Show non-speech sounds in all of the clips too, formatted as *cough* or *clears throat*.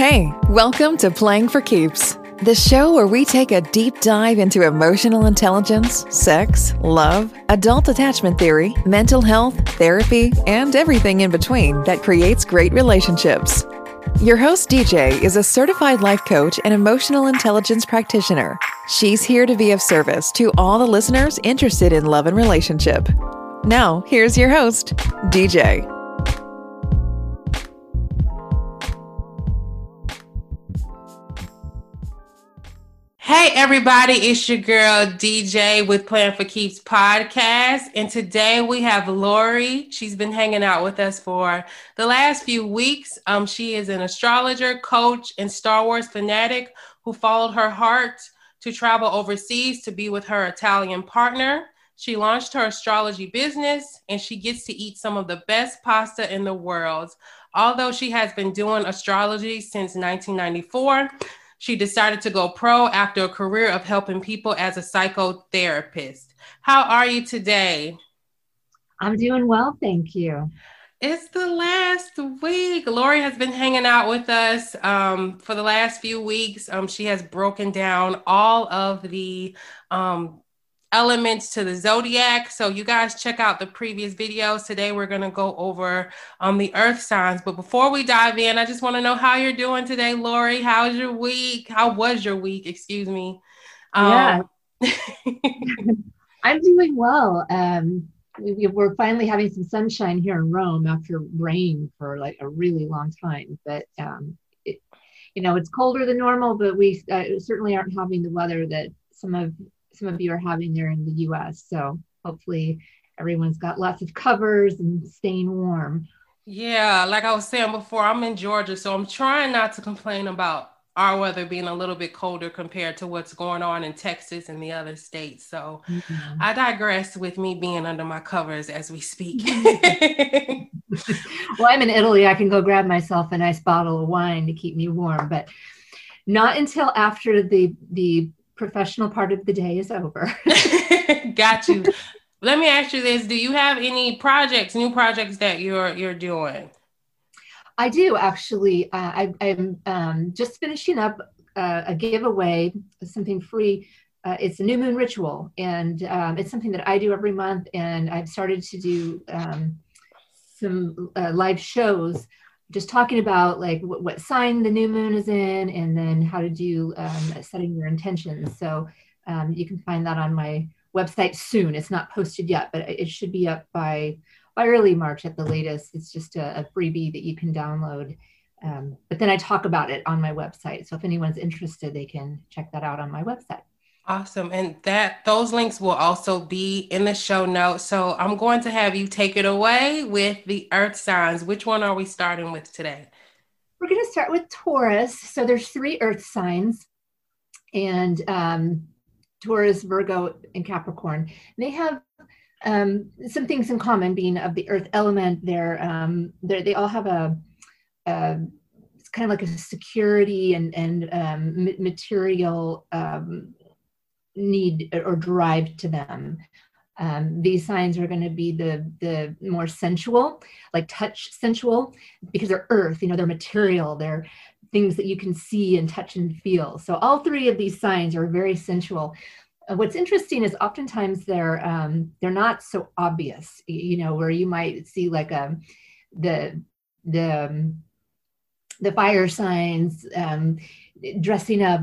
Hey, welcome to Playing for Keeps, the show where we take a deep dive into emotional intelligence, sex, love, adult attachment theory, mental health, therapy, and everything in between that creates great relationships. Your host, DJ, is a certified life coach and emotional intelligence practitioner. She's here to be of service to all the listeners interested in love and relationship. Now, here's your host, DJ. Hey, everybody, it's your girl DJ with Playing for Keeps podcast. And today we have Lori. She's been hanging out with us for the last few weeks. Um, she is an astrologer, coach, and Star Wars fanatic who followed her heart to travel overseas to be with her Italian partner. She launched her astrology business and she gets to eat some of the best pasta in the world. Although she has been doing astrology since 1994, she decided to go pro after a career of helping people as a psychotherapist. How are you today? I'm doing well, thank you. It's the last week. Lori has been hanging out with us um, for the last few weeks. Um, she has broken down all of the um, elements to the zodiac. So you guys check out the previous videos. Today we're going to go over um, the earth signs. But before we dive in, I just want to know how you're doing today, Lori. How's your week? How was your week? Excuse me. Um, yeah. *laughs* I'm doing well. Um, we, we're finally having some sunshine here in Rome after rain for like a really long time. But um, it, you know, it's colder than normal, but we uh, certainly aren't having the weather that some of some of you are having there in the US. So hopefully everyone's got lots of covers and staying warm. Yeah, like I was saying before, I'm in Georgia, so I'm trying not to complain about our weather being a little bit colder compared to what's going on in Texas and the other states. So mm-hmm. I digress with me being under my covers as we speak. *laughs* well, I'm in Italy. I can go grab myself a nice bottle of wine to keep me warm, but not until after the the professional part of the day is over. *laughs* Got you. Let me ask you this: Do you have any projects, new projects that you're you're doing? I do actually. Uh, I, am um, just finishing up uh, a giveaway, something free. Uh, it's a new moon ritual, and um, it's something that I do every month. And I've started to do um, some uh, live shows just talking about like what, what, sign the new moon is in and then how to do um, setting your intentions. So um, you can find that on my website soon. It's not posted yet but it should be up by by early march at the latest. It's just a, a freebie that you can download um, but then i talk about it on my website. So if anyone's interested they can check that out on my website Awesome. And that those links will also be in the show notes. So I'm going to have you take it away with the earth signs. Which one are we starting with today? We're going to start with Taurus. So there's three earth signs and um, Taurus, Virgo, and Capricorn. They have um, some things in common being of the earth element. They're, um, they're they all have a, a it's kind of like a security and, and um, material um, need or drive to them. Um, these signs are going to be the the more sensual, like touch sensual, because they're earth. You know, they're material. They're things that you can see and touch and feel. So all three of these signs are very sensual. Uh, what's interesting is oftentimes they're um, they're not so obvious. You know, where you might see like a um, the the um, the fire signs um, dressing up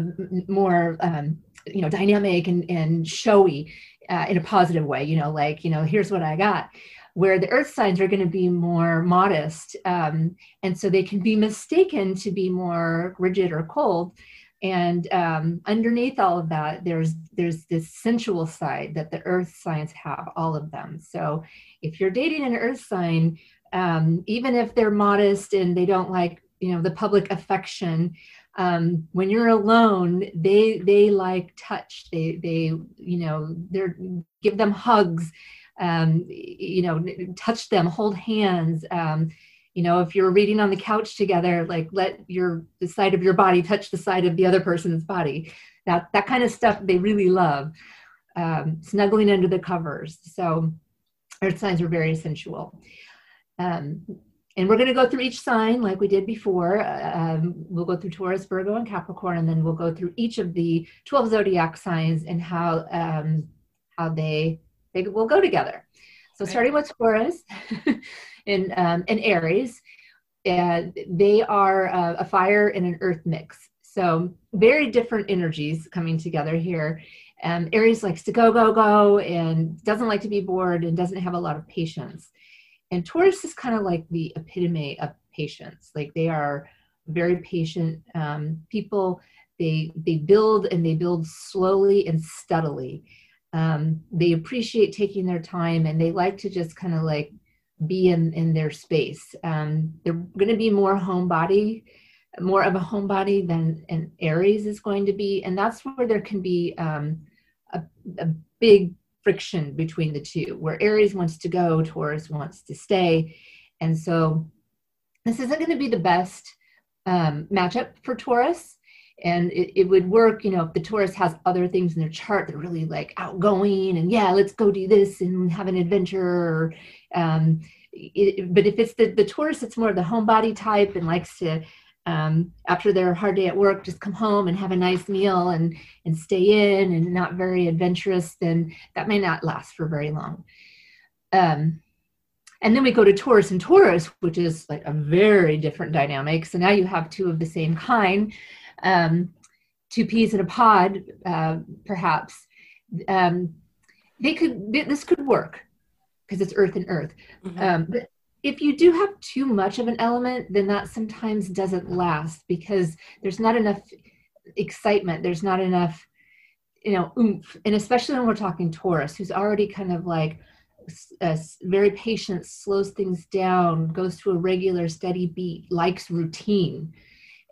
more um, you know dynamic and, and showy uh, in a positive way you know like you know here's what i got. Where the earth signs are going to be more modest um, and so they can be mistaken to be more rigid or cold. And um, underneath all of that there's there's this sensual side that the earth signs have all of them. So if you're dating an earth sign um, even if they're modest and they don't like you know the public affection um, when you're alone they they like touch. They they you know they're give them hugs um, you know touch them hold hands. Um, you know if you're reading on the couch together like let your the side of your body touch the side of the other person's body. That that kind of stuff they really love um, snuggling under the covers. So earth signs are very sensual. Um, and we're going to go through each sign like we did before. Uh, um, we'll go through Taurus, Virgo, and Capricorn, and then we'll go through each of the 12 zodiac signs and how um, how they they will go together. So starting with Taurus *laughs* and um, and Aries, uh, they are uh, a fire and an earth mix. So very different energies coming together here. Um, Aries likes to go, go, go, and doesn't like to be bored and doesn't have a lot of patience. And Taurus is kind of like the epitome of patience. Like they are very patient um, people. They they build and they build slowly and steadily. Um, they appreciate taking their time and they like to just kind of like be in in their space. Um, they're going to be more homebody, more of a homebody than an Aries is going to be, and that's where there can be um, a, a big friction between the two, where Aries wants to go, Taurus wants to stay. And so this isn't going to be the best um, matchup for Taurus. And it, it would work, you know, if the Taurus has other things in their chart that are really like outgoing and yeah, let's go do this and have an adventure. Or, um, it, but if it's the, the Taurus, it's more of the homebody type and likes to um, after their hard day at work, just come home and have a nice meal and and stay in and not very adventurous, then that may not last for very long. Um, and then we go to Taurus and Taurus, which is like a very different dynamic. So now you have two of the same kind, um, two peas in a pod, uh, perhaps. Um, they could this could work because it's Earth and Earth. Mm-hmm. Um, but if you do have too much of an element, then that sometimes doesn't last because there's not enough excitement. There's not enough, you know, oomph. And especially when we're talking Taurus, who's already kind of like very patient, slows things down, goes to a regular, steady beat, likes routine.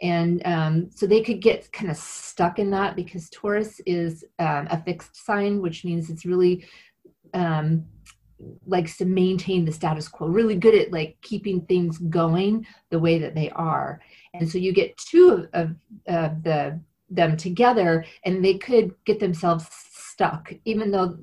And um, so they could get kind of stuck in that because Taurus is um, a fixed sign, which means it's really um, likes to maintain the status quo really good at like keeping things going the way that they are. And so you get two of, of the them together and they could get themselves stuck even though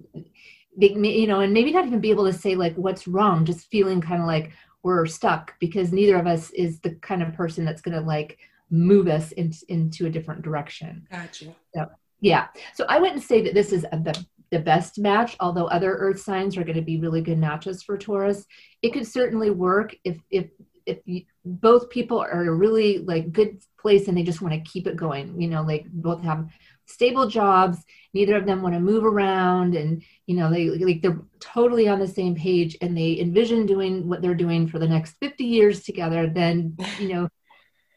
they you know and maybe not even be able to say like what's wrong just feeling kind of like we're stuck because neither of us is the kind of person that's going to like move us in, into a different direction. Gotcha. So, yeah. So i wouldn't say that this is a, the the best match, although other earth signs are going to be really good matches for Taurus. It could certainly work if if if you, both people are a really like good place and they just want to keep it going. You know, like both have stable jobs, neither of them want to move around and you know they like they're totally on the same page and they envision doing what they're doing for the next 50 years together then you know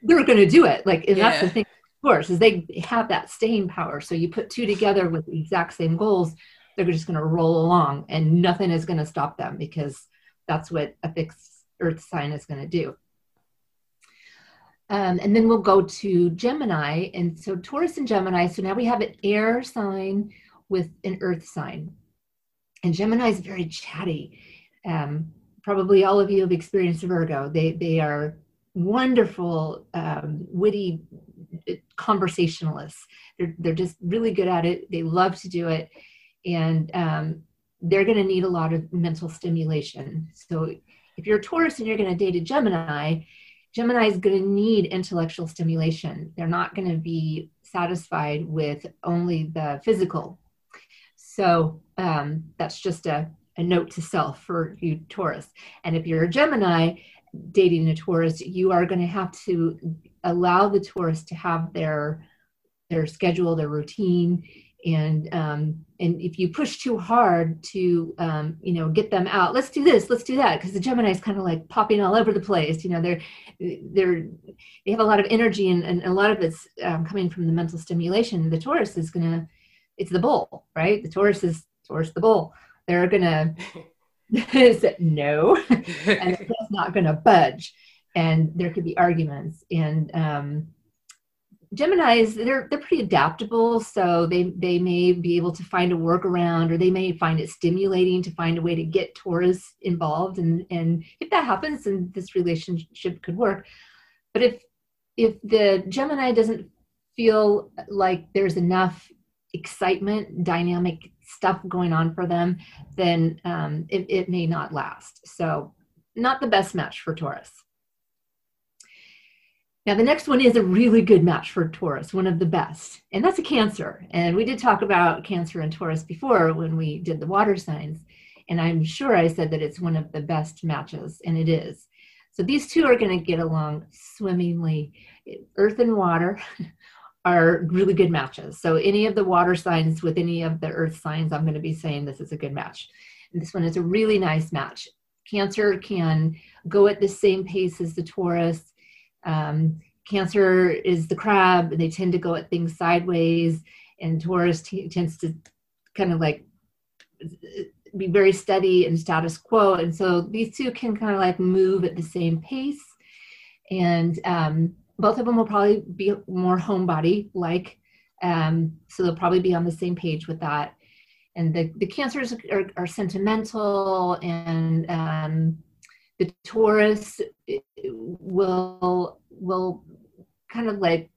they're going to do it like and yeah. that's the thing Taurus is they have that staying power. So you put two together with the exact same goals they're just going to roll along and nothing is going to stop them because that's what a fixed earth sign is going to do. Um, and then we'll go to gemini. And so taurus and gemini so now we have an air sign with an earth sign. And gemini is very chatty. Um, probably all of you have experienced virgo. They they are wonderful um, witty conversationalists. They're, they're just really good at it. They love to do it. And um, they're going to need a lot of mental stimulation. So if you're a Taurus and you're going to date a Gemini, Gemini is going to need intellectual stimulation. They're not going to be satisfied with only the physical. So um, that's just a, a note to self for you, Taurus. And if you're a Gemini dating a Taurus, you are going to have to allow the Taurus to have their their schedule, their routine, and um, and if you push too hard to um, you know get them out, let's do this, let's do that, because the Gemini is kind of like popping all over the place. You know, they're they're they have a lot of energy, and, and a lot of it's um, coming from the mental stimulation. The Taurus is gonna, it's the bull, right? The Taurus is Taurus the bull. They're gonna *laughs* *laughs* say no, *laughs* and it's not gonna budge. And there could be arguments. And um, Gemini's they're they're pretty adaptable, so they they may be able to find a workaround, or they may find it stimulating to find a way to get Taurus involved, and and if that happens, then this relationship could work. But if if the Gemini doesn't feel like there's enough excitement, dynamic stuff going on for them, then um, it, it may not last. So not the best match for Taurus. Now, the next one is a really good match for Taurus, one of the best, and that's a Cancer. And we did talk about Cancer and Taurus before when we did the water signs. And I'm sure I said that it's one of the best matches, and it is. So these two are going to get along swimmingly. Earth and water *laughs* are really good matches. So any of the water signs with any of the earth signs, I'm going to be saying this is a good match. And this one is a really nice match. Cancer can go at the same pace as the Taurus um, cancer is the crab, and they tend to go at things sideways, and Taurus t- tends to kind of like be very steady and status quo. And so these two can kind of like move at the same pace. And um, both of them will probably be more homebody like. Um, so they'll probably be on the same page with that. And the, the cancers are, are sentimental and um, the Taurus will will kind of like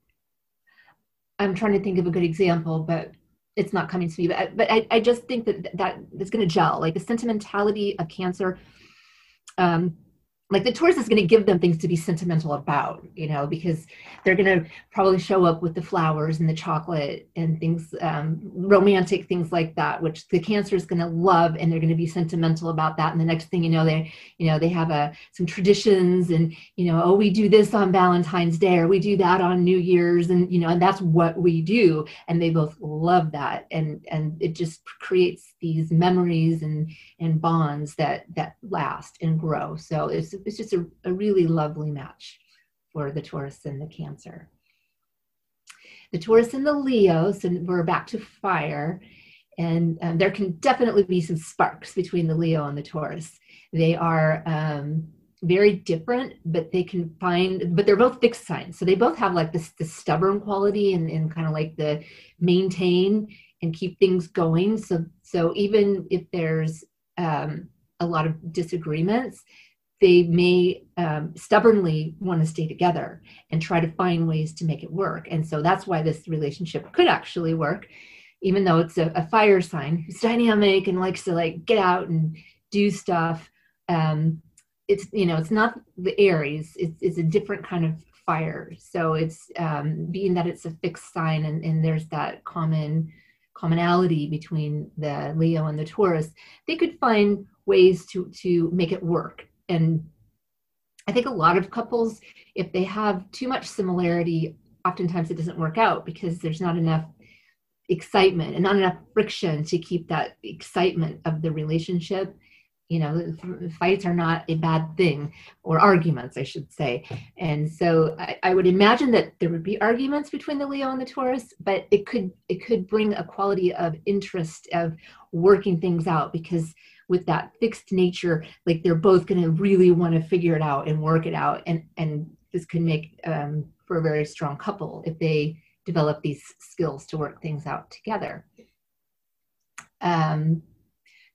I'm trying to think of a good example, but it's not coming to me. But I, but I, I just think that that it's going to gel. Like the sentimentality of Cancer um, like the Taurus is going to give them things to be sentimental about you know because they're going to probably show up with the flowers and the chocolate and things um, romantic things like that which the cancer is going to love and they're going to be sentimental about that. And the next thing you know they you know they have a uh, some traditions and you know oh we do this on valentine's day or we do that on new year's and you know and that's what we do. And they both love that. And and it just creates these memories and and bonds that that last and grow so it's it's just a, a really lovely match for the Taurus and the Cancer. The Taurus and the Leo, so we're back to fire, and um, there can definitely be some sparks between the Leo and the Taurus. They are um, very different, but they can find, but they're both fixed signs. So they both have like this, this stubborn quality and, and kind of like the maintain and keep things going. So, so even if there's um, a lot of disagreements, they may um, stubbornly want to stay together and try to find ways to make it work. And so that's why this relationship could actually work, even though it's a, a fire sign who's dynamic and likes to like get out and do stuff. Um, it's you know it's not the Aries. It's it's a different kind of fire. So it's um, being that it's a fixed sign and, and there's that common commonality between the Leo and the Taurus. They could find ways to to make it work and I think a lot of couples, if they have too much similarity, oftentimes it doesn't work out because there's not enough excitement and not enough friction to keep that excitement of the relationship. You know, fights are not a bad thing, or arguments, I should say. And so I, I would imagine that there would be arguments between the Leo and the Taurus, but it could it could bring a quality of interest of working things out because with that fixed nature like they're both going to really want to figure it out and work it out and and this can make um, for a very strong couple if they develop these skills to work things out together um,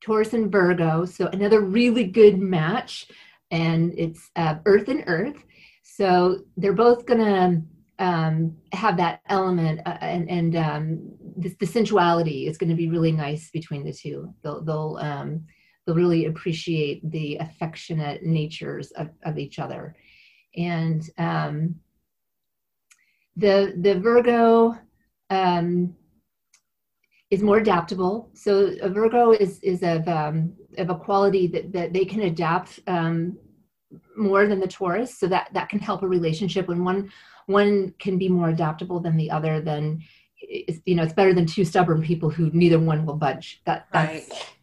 taurus and virgo so another really good match and it's uh, earth and earth so they're both going to um, have that element uh, and, and um, the, the, sensuality is going to be really nice between the two. They'll, they'll um, they'll really appreciate the affectionate natures of, of each other. And um, the the Virgo um, is more adaptable. So a Virgo is is of um, of a quality that that they can adapt um, more than the Taurus. So that that can help a relationship when one one can be more adaptable than the other. Then you know it's better than two stubborn people who neither one will budge. That that's right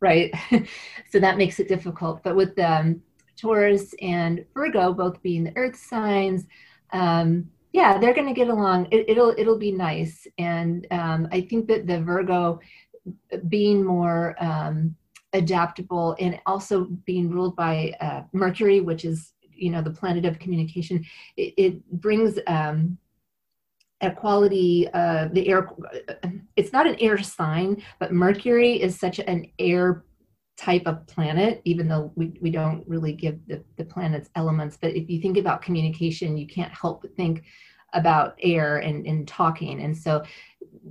right? *laughs* so that makes it difficult. But with um, Taurus and Virgo both being the Earth signs, um, yeah, they're going to get along. It, will it'll be nice, and um, I think that the Virgo being more um, adaptable and also being ruled by uh, Mercury, which is you know the planet of communication, it, it brings um, a quality uh, the air it's not an air sign but mercury is such an air type of planet even though we, we don't really give the, the planets elements but if you think about communication you can't help but think about air and, and talking. And so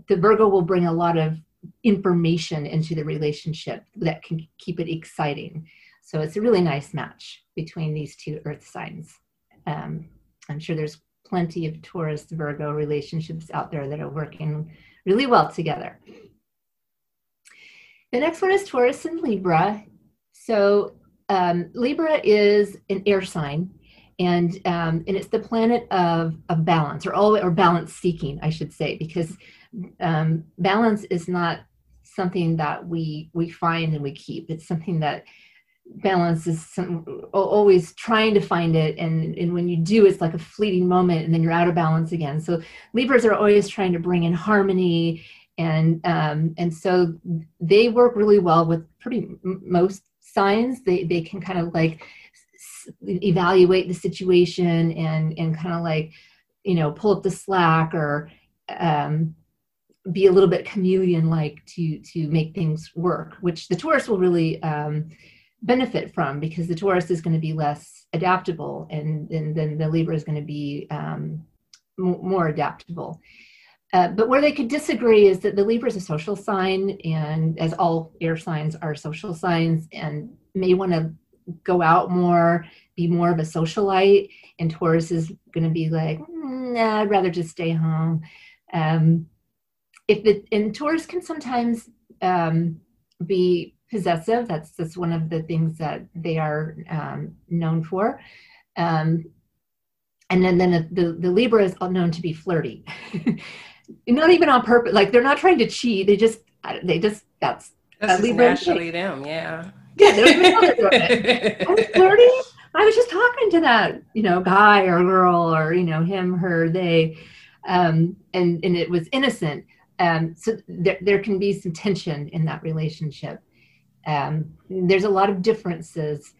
the virgo will bring a lot of information into the relationship that can keep it exciting. So it's a really nice match between these two earth signs. Um, i'm sure there's plenty of Taurus Virgo relationships out there that are working really well together. The next one is Taurus and Libra. So um, Libra is an air sign, and um, and it's the planet of of balance, or or balance seeking, I should say, because um, balance is not something that we we find and we keep. It's something that balance is some, always trying to find it and, and when you do it's like a fleeting moment and then you're out of balance again so libras are always trying to bring in harmony and um, and so they work really well with pretty most signs they they can kind of like evaluate the situation and and kind of like you know pull up the slack or um, be a little bit chameleon like to to make things work which the taurus will really um, benefit from because the Taurus is going to be less adaptable and, and then the Libra is going to be um, m- more adaptable. Uh, but where they could disagree is that the Libra is a social sign, and as all air signs are social signs, and may want to go out more, be more of a socialite, and Taurus is going to be like, nah, I'd rather just stay home. Um, if the and Taurus can sometimes um, be possessive. That's that's one of the things that they are um, known for. Um, and then then the, the Libra is known to be flirty, *laughs* not even on purpose. Like they're not trying to cheat. They just they just that's that's Libra naturally them. Yeah. Yeah, they don't even know they're doing it. *laughs* I was flirty. I was just talking to that you know guy or girl or you know him, her, they, um, and and it was innocent. Um, so there, there can be some tension in that relationship um, there's a lot of differences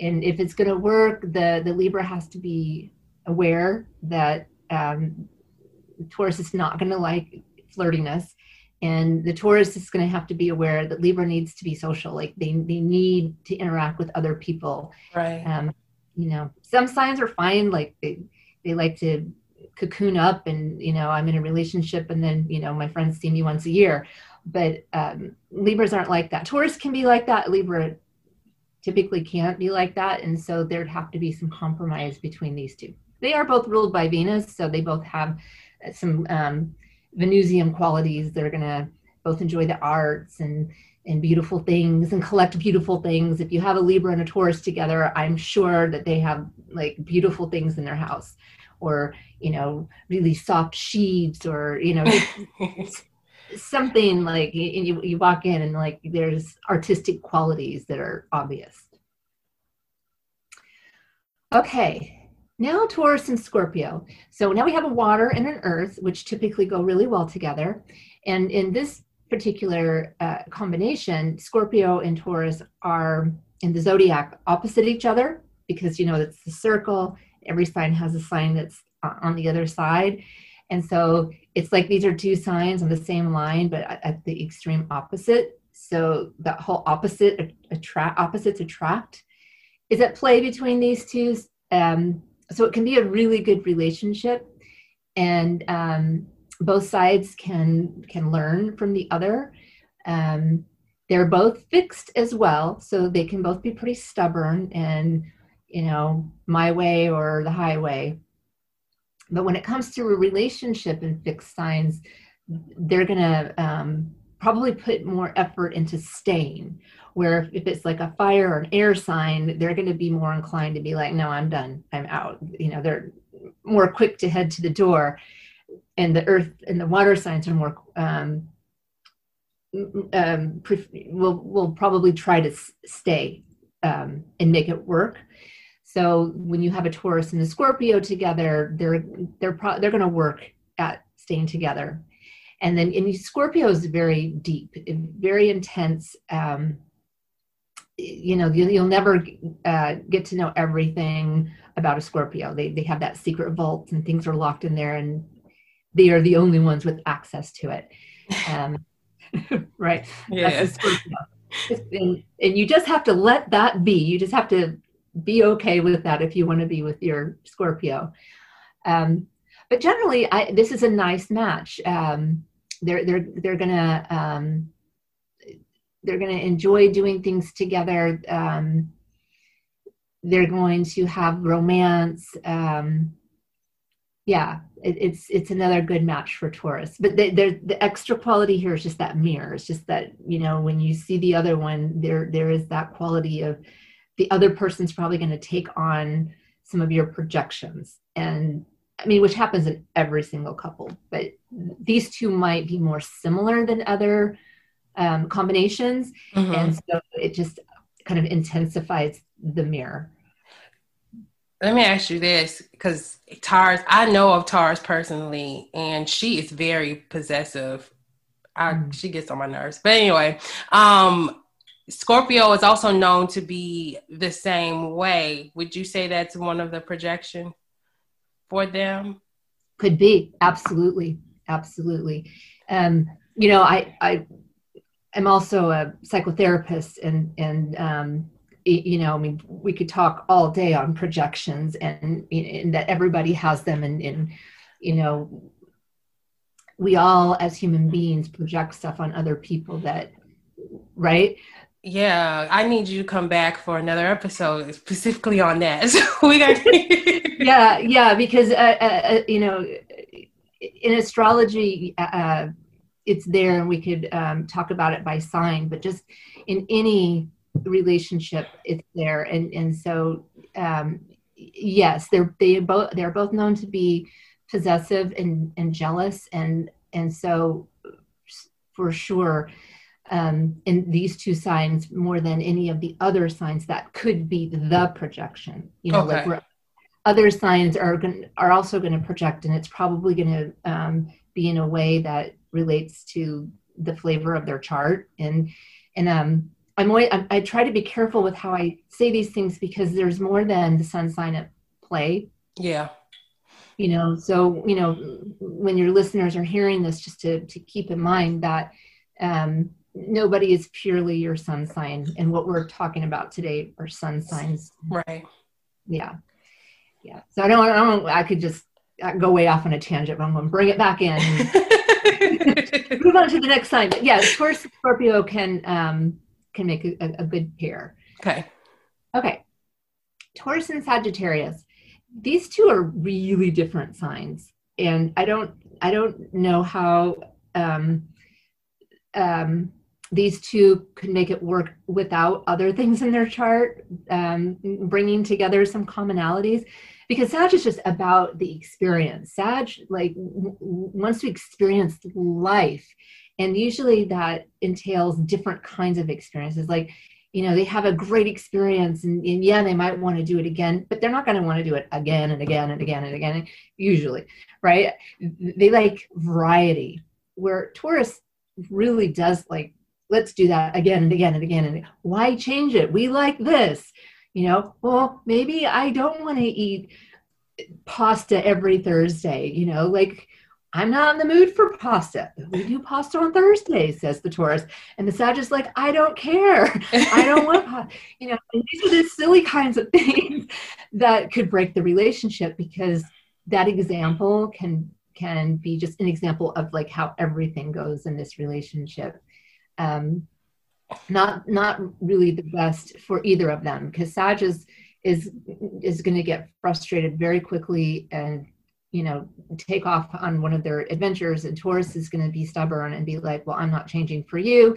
and if it's going to work the the libra has to be aware that um, taurus is not going to like flirtiness and the taurus is going to have to be aware that libra needs to be social like they, they need to interact with other people right um, you know some signs are fine like they, they like to cocoon up and you know i'm in a relationship and then you know my friends see me once a year but um, Libras aren't like that. Taurus can be like that. Libra typically can't be like that. And so there'd have to be some compromise between these two. They are both ruled by Venus, so they both have some um, Venusian qualities. They're going to both enjoy the arts and and beautiful things and collect beautiful things. If you have a Libra and a Taurus together, I'm sure that they have like beautiful things in their house or, you know, really soft sheets or, you know, *laughs* something like and you, you walk in and like there's artistic qualities that are obvious. Okay, now Taurus and Scorpio. So now we have a water and an earth, which typically go really well together. And in this particular uh, combination, Scorpio and Taurus are in the zodiac opposite each other because you know it's the circle. Every sign has a sign that's on the other side. And so it's like these are two signs on the same line, but at the extreme opposite. So that whole opposite attract opposites attract is at play between these two. Um, so it can be a really good relationship, and um, both sides can can learn from the other. Um, they're both fixed as well, so they can both be pretty stubborn and you know my way or the highway. But when it comes to a relationship and fixed signs, they're to um, probably put more effort into staying. Where if it's like a fire or an air sign, they're going to be more inclined to be like, no, I'm done, I'm out. You know, they're more quick to head to the door. And the earth and the water signs are more um, um, will will probably try to stay um, and make it work. So when you have a Taurus and a Scorpio together, they're they're pro- they're going to work at staying together. And then and Scorpio is very deep, very intense. Um, you know, you'll, you'll never uh, get to know everything about a Scorpio. They they have that secret vault, and things are locked in there, and they are the only ones with access to it. Um, *laughs* right? Yeah. And, and you just have to let that be. You just have to be okay with that if you want to be with your Scorpio. Um, but generally, I, this is a nice match. Um, they're they're they're gonna um, they're gonna enjoy doing things together. Um, they're going to have romance. Um, yeah, it, it's it's another good match for Taurus. But the, the extra quality here is just that mirror. It's just that you know when you see the other one, there there is that quality of the other person's probably going to take on some of your projections and I mean, which happens in every single couple, but these two might be more similar than other um, combinations. Mm-hmm. And so it just kind of intensifies the mirror. Let me ask you this because Taurus, I know of Taurus personally, and she is very possessive. I, mm-hmm. She gets on my nerves. But anyway, um, Scorpio is also known to be the same way. Would you say that's one of the projection for them? Could be absolutely, absolutely. Um, you know, I I am also a psychotherapist, and and um, you know, I mean, we could talk all day on projections, and, and that everybody has them, and, and you know, we all as human beings project stuff on other people that right yeah, I need you to come back for another episode specifically on that. *laughs* So we got. *laughs* yeah, yeah, because uh, uh, uh, you know, in astrology, uh, uh, it's there, and we could um, talk about it by sign. But just in any relationship, it's there, and and so um, yes, they're they both they're both known to be possessive and and jealous, and and so for sure um, in these two signs more than any of the other signs that could be the projection. You know, okay. like other signs are going are also going to project, and it's probably going to um, be in a way that relates to the flavor of their chart. And and um, I'm always, I, I try to be careful with how I say these things because there's more than the sun sign at play. Yeah you know so you know when your listeners are hearing this just to to keep in mind that um nobody is purely your sun sign and what we're talking about today are sun signs right yeah yeah. So i don't i don't i could just go way off on a tangent but i'm going to bring it back in. *laughs* Move on to the next sign but yeah Taurus scorpio can um can make a, a good pair. Okay. Okay. Taurus and sagittarius. These two are really different signs. And i don't i don't know how um um these two could make it work without other things in their chart, um, bringing together some commonalities. Because Sag is just about the experience. Sag, like, w- wants to experience life. And usually that entails different kinds of experiences. Like, you know, they have a great experience and, and yeah, they might want to do it again, but they're not going to want to do it again and again and again and again, usually, right? They like variety, where Taurus really does like let's do that again and again and again and why change it we like this you know well maybe i don't want to eat pasta every thursday you know like i'm not in the mood for pasta. We do pasta on thursday says the taurus and the sag is like i don't care. I don't want *laughs* pasta. You know these are the silly kinds of *laughs* things that could break the relationship because that example can can be just an example of like how everything goes in this relationship. Um, not not really the best for either of them because Sag is is is going to get frustrated very quickly and you know take off on one of their adventures and Taurus is going to be stubborn and be like well I'm not changing for you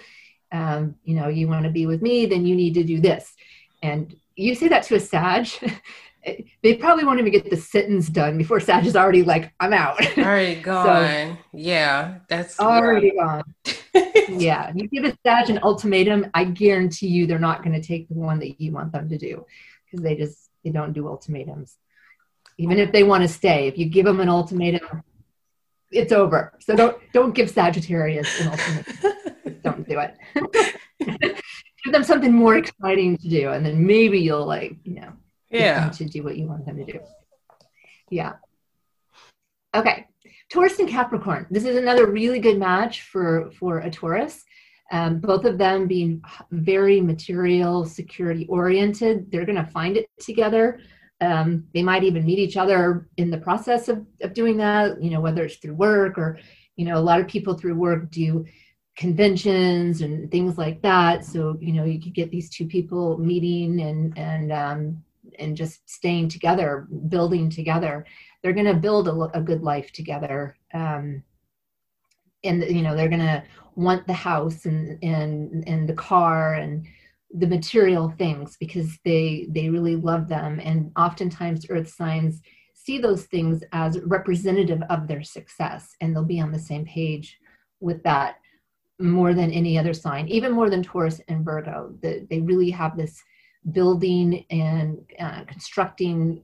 um, you know you want to be with me then you need to do this and you say that to a Sag *laughs* they probably won't even get the sentence done before Sag is already like, I'm out. Already *laughs* gone. so, yeah, that's already gone. Yeah, you give a Sag an ultimatum, I guarantee you they're not going to take the one that you want them to do because they just they don't do ultimatums. Even if they want to stay, if you give them an ultimatum, it's over. So don't don't give Sagittarius an ultimatum. *laughs* don't do it. *laughs* give them something more exciting to do, and then maybe you'll like you know yeah to do what you want them to do yeah okay taurus and capricorn. This is another really good match for for a taurus. Um, both of them being very material security oriented. They're going to find it together. Um, they might even meet each other in the process of, of doing that you know whether it's through work or you know a lot of people through work do conventions and things like that. So you know you could get these two people meeting and and um, and just staying together building together they're going to build a, a, good life together um, and you know they're going to want the house and and and the car and the material things because they they really love them. And oftentimes earth signs see those things as representative of their success and they'll be on the same page with that more than any other sign even more than taurus and virgo. The, they really have this building and uh, constructing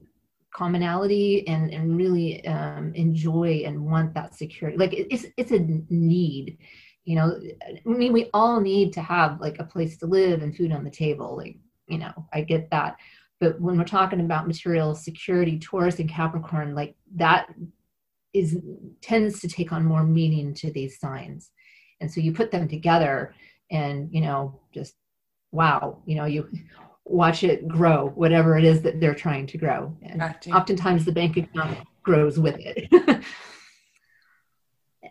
commonality and and really um, enjoy and want that security. Like it's it's a need you know? I mean we all need to have like a place to live and food on the table like you know i get that. But when we're talking about material security taurus and capricorn like that is tends to take on more meaning to these signs. And so you put them together and you know just wow you know you watch it grow whatever it is that they're trying to grow and oftentimes the bank account grows with it *laughs*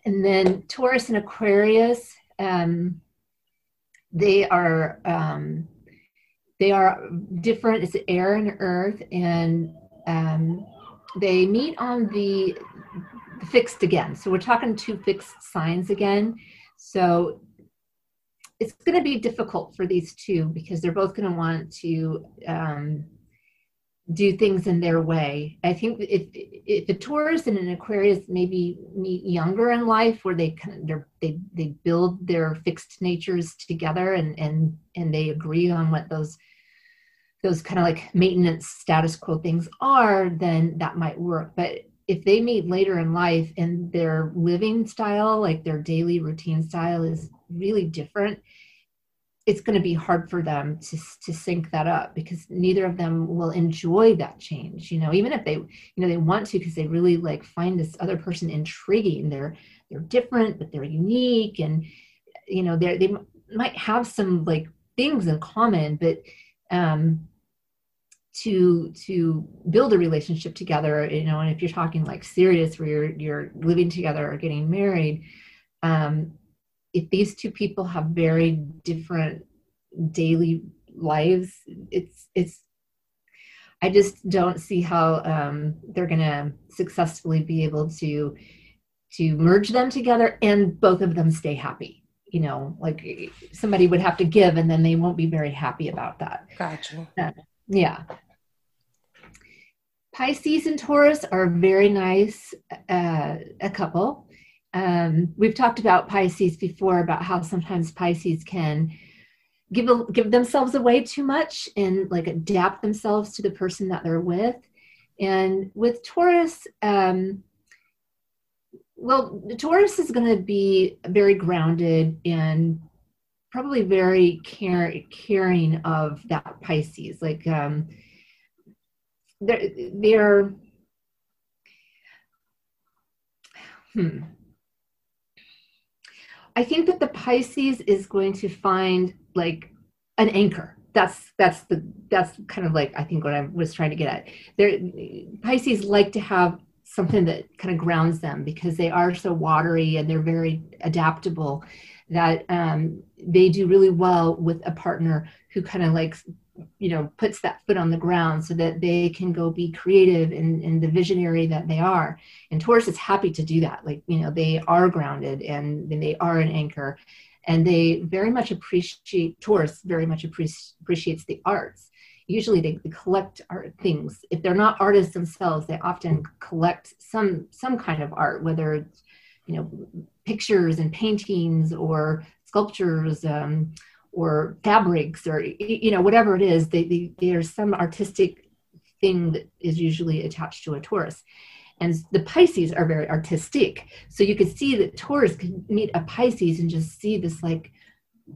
and then Taurus and Aquarius, um, they are um, they are different. It's air and earth, and um, they meet on the, the fixed again. So we're talking two fixed signs again. So it's going to be difficult for these two because they're both going to want to um, do things in their way. I think if if a Taurus and an Aquarius maybe meet younger in life, where they kind of they they build their fixed natures together and and and they agree on what those those kind of like maintenance status quo things are, then that might work. But if they meet later in life and their living style, like their daily routine style, is really different, it's going to be hard for them to, to sync that up because neither of them will enjoy that change you know even if they you know they want to because they really like find this other person intriguing. They're they're different but they're unique and you know they they might have some like things in common but um to to build a relationship together you know and if you're talking like serious where you're you're living together or getting married um if these two people have very different daily lives it's it's i just don't see how um, they're going to successfully be able to to merge them together and both of them stay happy you know like somebody would have to give and then they won't be very happy about that. Gotcha. Uh, yeah pisces and taurus are a very nice uh, a couple um, we've talked about Pisces before about how sometimes Pisces can give a, give themselves away too much and like adapt themselves to the person that they're with. And with Taurus, um, well, Taurus is going to be very grounded and probably very care, caring of that Pisces. Like um, they're, they're hmm I think that the Pisces is going to find like an anchor. That's that's the that's kind of like I think what I was trying to get at. There, Pisces like to have something that kind of grounds them because they are so watery and they're very adaptable that um, they do really well with a partner who kind of like you know puts that foot on the ground so that they can go be creative and, in the visionary that they are. And taurus is happy to do that. Like you know they are grounded and they are an anchor. And they very much appreciate taurus very much appreci- appreciates the arts. Usually they, they collect art things. If they're not artists themselves they often collect some some kind of art whether it's you know pictures and paintings or sculptures um, or fabrics or you know whatever it is they, they, there's some artistic thing that is usually attached to a taurus and the pisces are very artistic. So you could see that taurus could meet a pisces and just see this like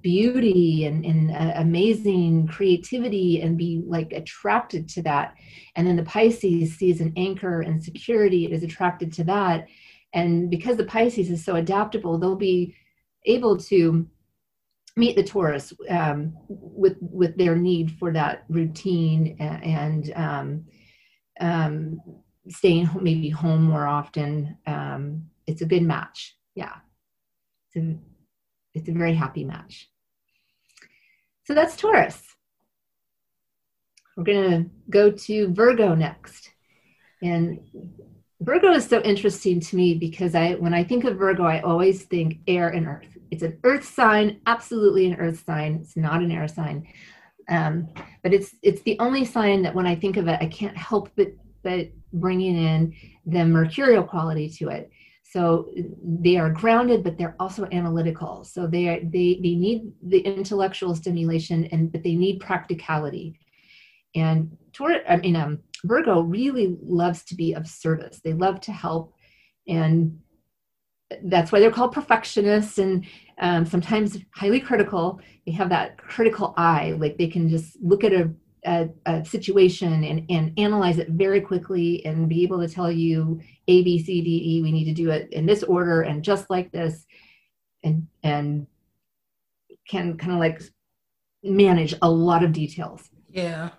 beauty and, and uh, amazing creativity and be like attracted to that. And then the pisces sees an anchor and security it is attracted to that. And because the pisces is so adaptable they'll be able to meet the Taurus um, with with their need for that routine and, um, um, staying maybe home more often. Um, it's a good match. Yeah, it's a it's a very happy match. So that's Taurus. we're going to go to Virgo next. And Virgo is so interesting to me because I, when I think of Virgo, I always think air and earth. It's an earth sign, absolutely an earth sign. It's not an air sign. Um, but it's it's the only sign that when I think of it, I can't help but but bringing in the mercurial quality to it. So they are grounded, but they're also analytical. So they are, they they need the intellectual stimulation, and but they need practicality. And Taurus, I mean, um, Virgo really loves to be of service. They love to help, and that's why they're called perfectionists and um, sometimes highly critical. They have that critical eye, like they can just look at a, a, a, situation and, and analyze it very quickly and be able to tell you A, B, C, D, E, we need to do it in this order and just like this, and and can kind of like manage a lot of details. Yeah.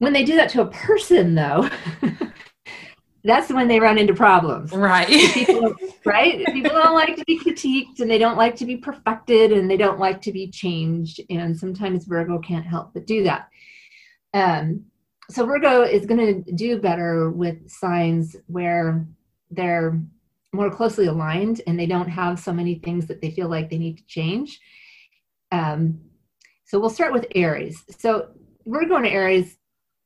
When they do that to a person, though, *laughs* that's when they run into problems. Right. people, right? People don't like to be critiqued and they don't like to be perfected and they don't like to be changed. And sometimes Virgo can't help but do that. Um, so Virgo is going to do better with signs where they're more closely aligned and they don't have so many things that they feel like they need to change. Um, so we'll start with Aries. So Virgo and Aries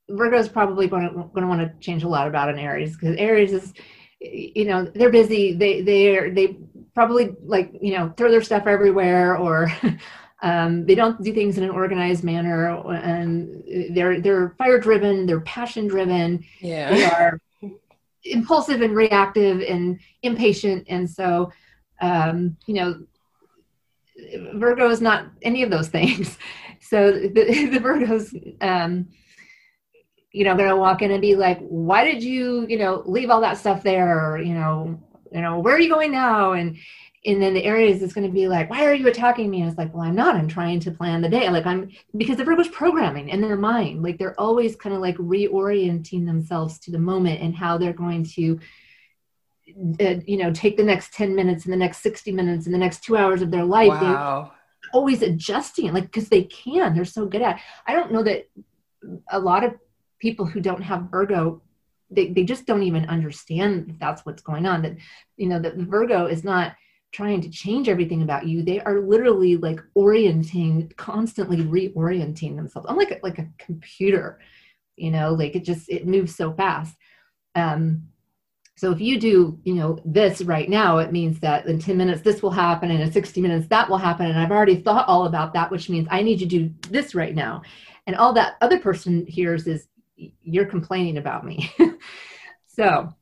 Virgo is probably going to going to want to change a lot about an Aries because Aries is, you know, they're busy. They they are they probably like you know throw their stuff everywhere or. *laughs* Um, they don't do things in an organized manner, and they're they're fire driven. They're passion driven. Yeah, they are impulsive and reactive and impatient, and so um, you know, Virgo is not any of those things. *laughs* So the, the Virgos um, you know going to walk in and be like why did you you know leave all that stuff there? Or, you know you know where are you going now? And and then the Aries is going to be like why are you attacking me? And it's like well i'm not. I'm trying to plan the day. Like i'm because the virgo's programming in their mind. Like they're always kind of like reorienting themselves to the moment and how they're going to uh, you know take the next 10 minutes and the next 60 minutes and the next two hours of their life. Wow. always adjusting like because they can. They're so good at it. i don't know that a lot of people who don't have Virgo, they, they just don't even understand that that's what's going on. That, you know, that Virgo is not trying to change everything about you. They are literally like orienting, constantly reorienting themselves. I'm like a, like a computer, you know, like it just, it moves so fast. Um, so if you do, you know, this right now, it means that in 10 minutes this will happen, and in 60 minutes that will happen. And I've already thought all about that, which means I need to do this right now. And all that other person hears is you're complaining about me. *laughs* so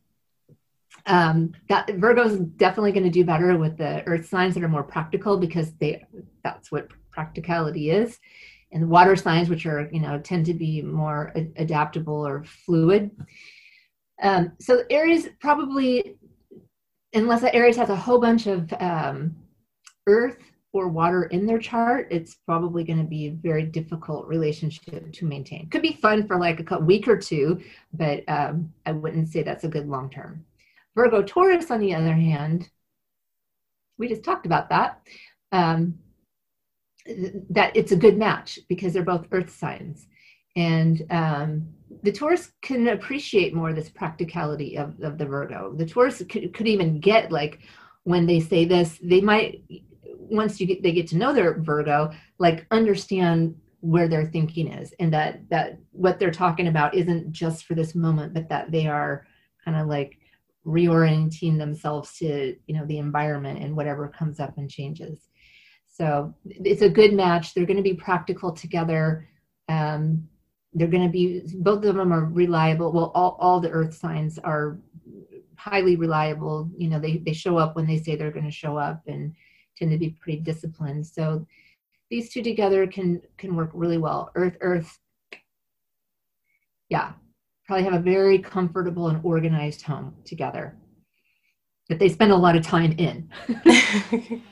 um, that Virgo's definitely going to do better with the earth signs that are more practical because they that's what practicality is. And the water signs, which are, you know, tend to be more a- adaptable or fluid. Um, so Aries probably, unless Aries has a whole bunch of um, earth or water in their chart, it's probably going to be a very difficult relationship to maintain. Could be fun for like a week or two, but um, I wouldn't say that's a good long term. Virgo Taurus, on the other hand, we just talked about that. Um, that it's a good match because they're both earth signs. And um, the Taurus can appreciate more this practicality of, of the Virgo. The Taurus could, could even get like, when they say this, they might once you get they get to know their Virgo, like understand where their thinking is and that that what they're talking about isn't just for this moment, but that they are kind of like reorienting themselves to you know the environment and whatever comes up and changes. So it's a good match. They're going to be practical together. Um, they're going to be both of them are reliable. Well, all, all the earth signs are highly reliable. You know, they, they show up when they say they're going to show up and tend to be pretty disciplined. So these two together can can work really well. Earth, Earth, yeah, probably have a very comfortable and organized home together that they spend a lot of time in. *laughs*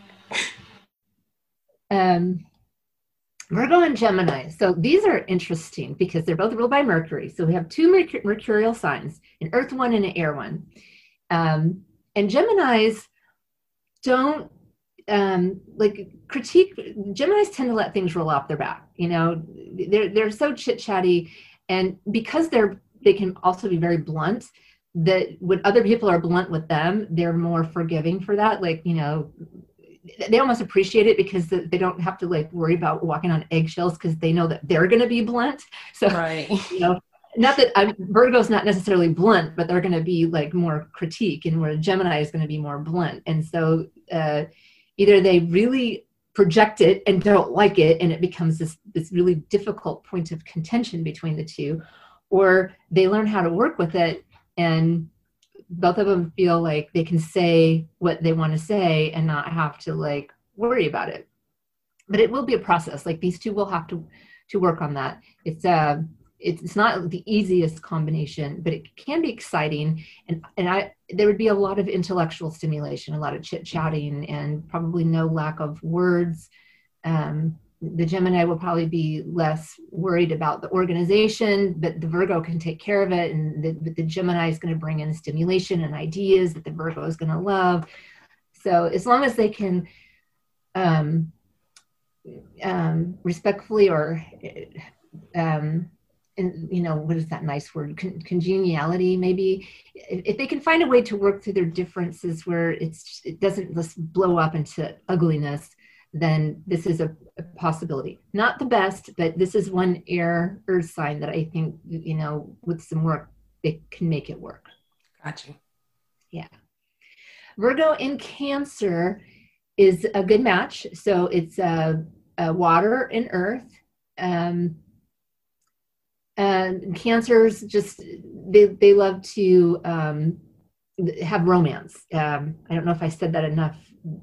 um, Virgo and Gemini. So these are interesting because they're both ruled by Mercury. So we have two merc- mercurial signs, an Earth one and an Air one. Um, and Geminis don't um, like critique Geminis tend to let things roll off their back. You know, they're they're so chit chatty, and because they're they can also be very blunt. That when other people are blunt with them, they're more forgiving for that. Like you know, they almost appreciate it because they don't have to like worry about walking on eggshells because they know that they're going to be blunt. *laughs* So right. you know, not that I'm, Virgo's not necessarily blunt, but they're going to be like more critique, and where Gemini is going to be more blunt. And so uh, either they really project it and don't like it, and it becomes this this really difficult point of contention between the two, or they learn how to work with it, and both of them feel like they can say what they want to say and not have to like worry about it. But it will be a process. Like these two will have to to work on that. It's uh it's not the easiest combination, but it can be exciting. And and I there would be a lot of intellectual stimulation, a lot of chit chatting, and probably no lack of words. Um, the Gemini will probably be less worried about the organization, but the Virgo can take care of it. And the, the Gemini is going to bring in stimulation and ideas that the Virgo is going to love. So as long as they can um, um, respectfully or um, you know what is that nice word? Con- congeniality maybe? If, they can find a way to work through their differences where it's it doesn't just blow up into ugliness then this is a, a possibility. Not the best but this is one air earth sign that i think you know with some work they can make it work. Gotcha. Yeah. Virgo in cancer is a good match. So it's a, uh water and earth. Um, and cancers just they they love to um, have romance. Um, I don't know if I said that enough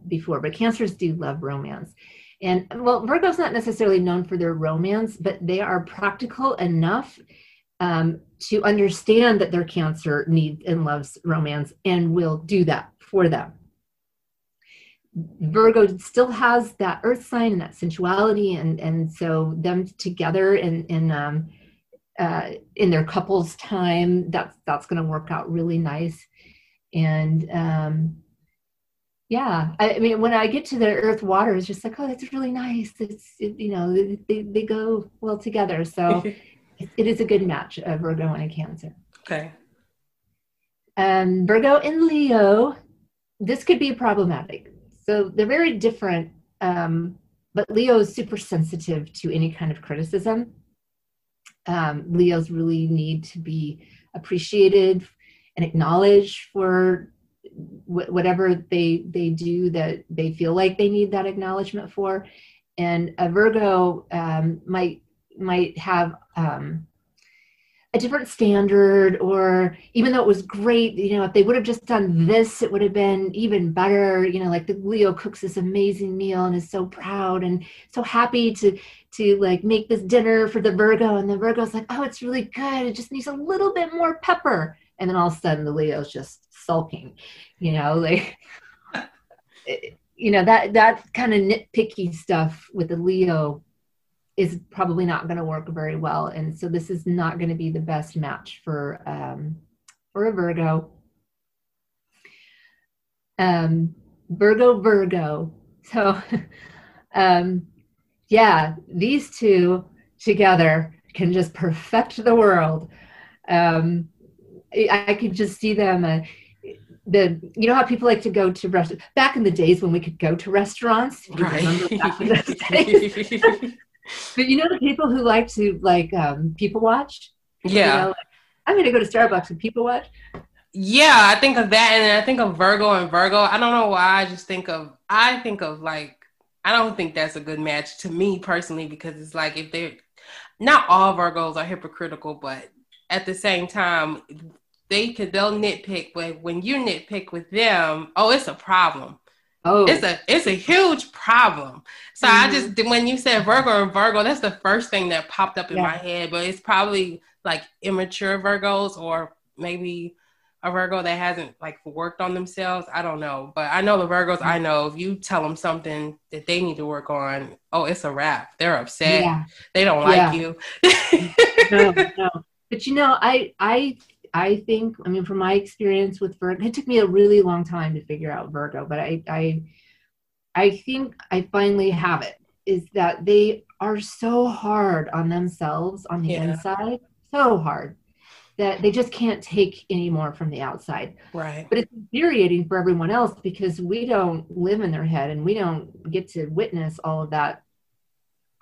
before, but cancers do love romance. And well, Virgo's not necessarily known for their romance, but they are practical enough um, to understand that their cancer needs and loves romance and will do that for them. Virgo still has that earth sign and that sensuality, and and so them together in in um, uh, in their couples time that's that's going to work out really nice. And um yeah I, I, mean when i get to the earth water it's just like oh that's really nice. It's it, you know they, they go well together. So it, *laughs* it is a good match of virgo and cancer. Okay. Um virgo and leo this could be problematic. So they're very different um but leo is super sensitive to any kind of criticism um, Leos really need to be appreciated and acknowledged for wh- whatever they they do that they feel like they need that acknowledgement for. And a Virgo um, might might have um, a different standard or even though it was great you know if they would have just done mm-hmm. this it would have been even better. You know like the leo cooks this amazing meal and is so proud and so happy to to like make this dinner for the virgo and the virgo's like oh it's really good. It just needs a little bit more pepper. And then all of a sudden the leo's just sulking you know *laughs* like *laughs* eh, you know that that kind of nitpicky stuff with the leo is probably not going to work very well. And so this is not going to be the best match for um, for a Virgo. Um, Virgo, Virgo. So, *laughs* um, yeah, these two together can just perfect the world. Um, I, I could just see them. Uh, the you know how people like to go to restaurants back in the days when we could go to restaurants. Right. *laughs* *laughs* but you know the people who like to like um, people watch. Yeah, you know, like, I'm to go to Starbucks and people watch. Yeah, I think of that, and I think of Virgo and Virgo. I don't know why. I just think of I think of like I don't think that's a good match to me personally because it's like if they're not all Virgos are hypocritical, but at the same time they could they'll nitpick, but when you nitpick with them, oh, it's a problem. Oh. It's a it's a huge problem. So mm-hmm. I just when you said Virgo and Virgo, that's the first thing that popped up in yeah. my head. But it's probably like immature Virgos or maybe a Virgo that hasn't like worked on themselves. I don't know, but I know the Virgos I know. If you tell them something that they need to work on, oh, it's a wrap. They're upset. Yeah. They don't like you. no, *laughs* no. But you know, I I I think, I mean, from my experience with Virgo, it took me a really long time to figure out Virgo, but I, I, I think I finally have it is that they are so hard on themselves on the Yeah. inside, so hard that they just can't take any more from the outside. Right. But it's infuriating for everyone else because we don't live in their head and we don't get to witness all of that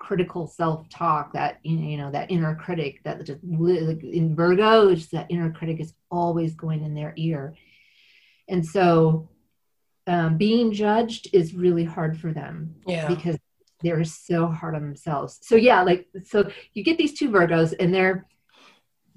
critical self-talk that you know, that inner critic that just in virgo it's that inner critic is always going in their ear and so um, being judged is really hard for them Yeah. because they're so hard on themselves. So yeah, like so you get these two Virgos and they're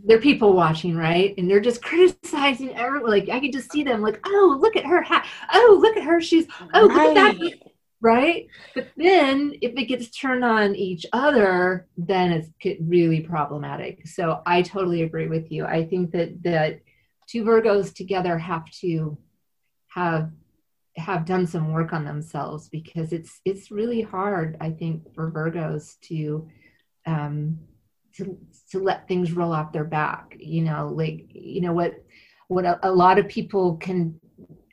they're people watching, right? And they're just criticizing everyone. Like I could just see them like, oh, look at her hat. Oh, look at her shoes. Oh, look at that. Right. But then if it gets turned on each other, then it's really problematic. So I totally agree with you. I think that that two Virgos together have to have have done some work on themselves because it's it's really hard i think for virgos to um to to let things roll off their back you know like you know what what a, a lot of people can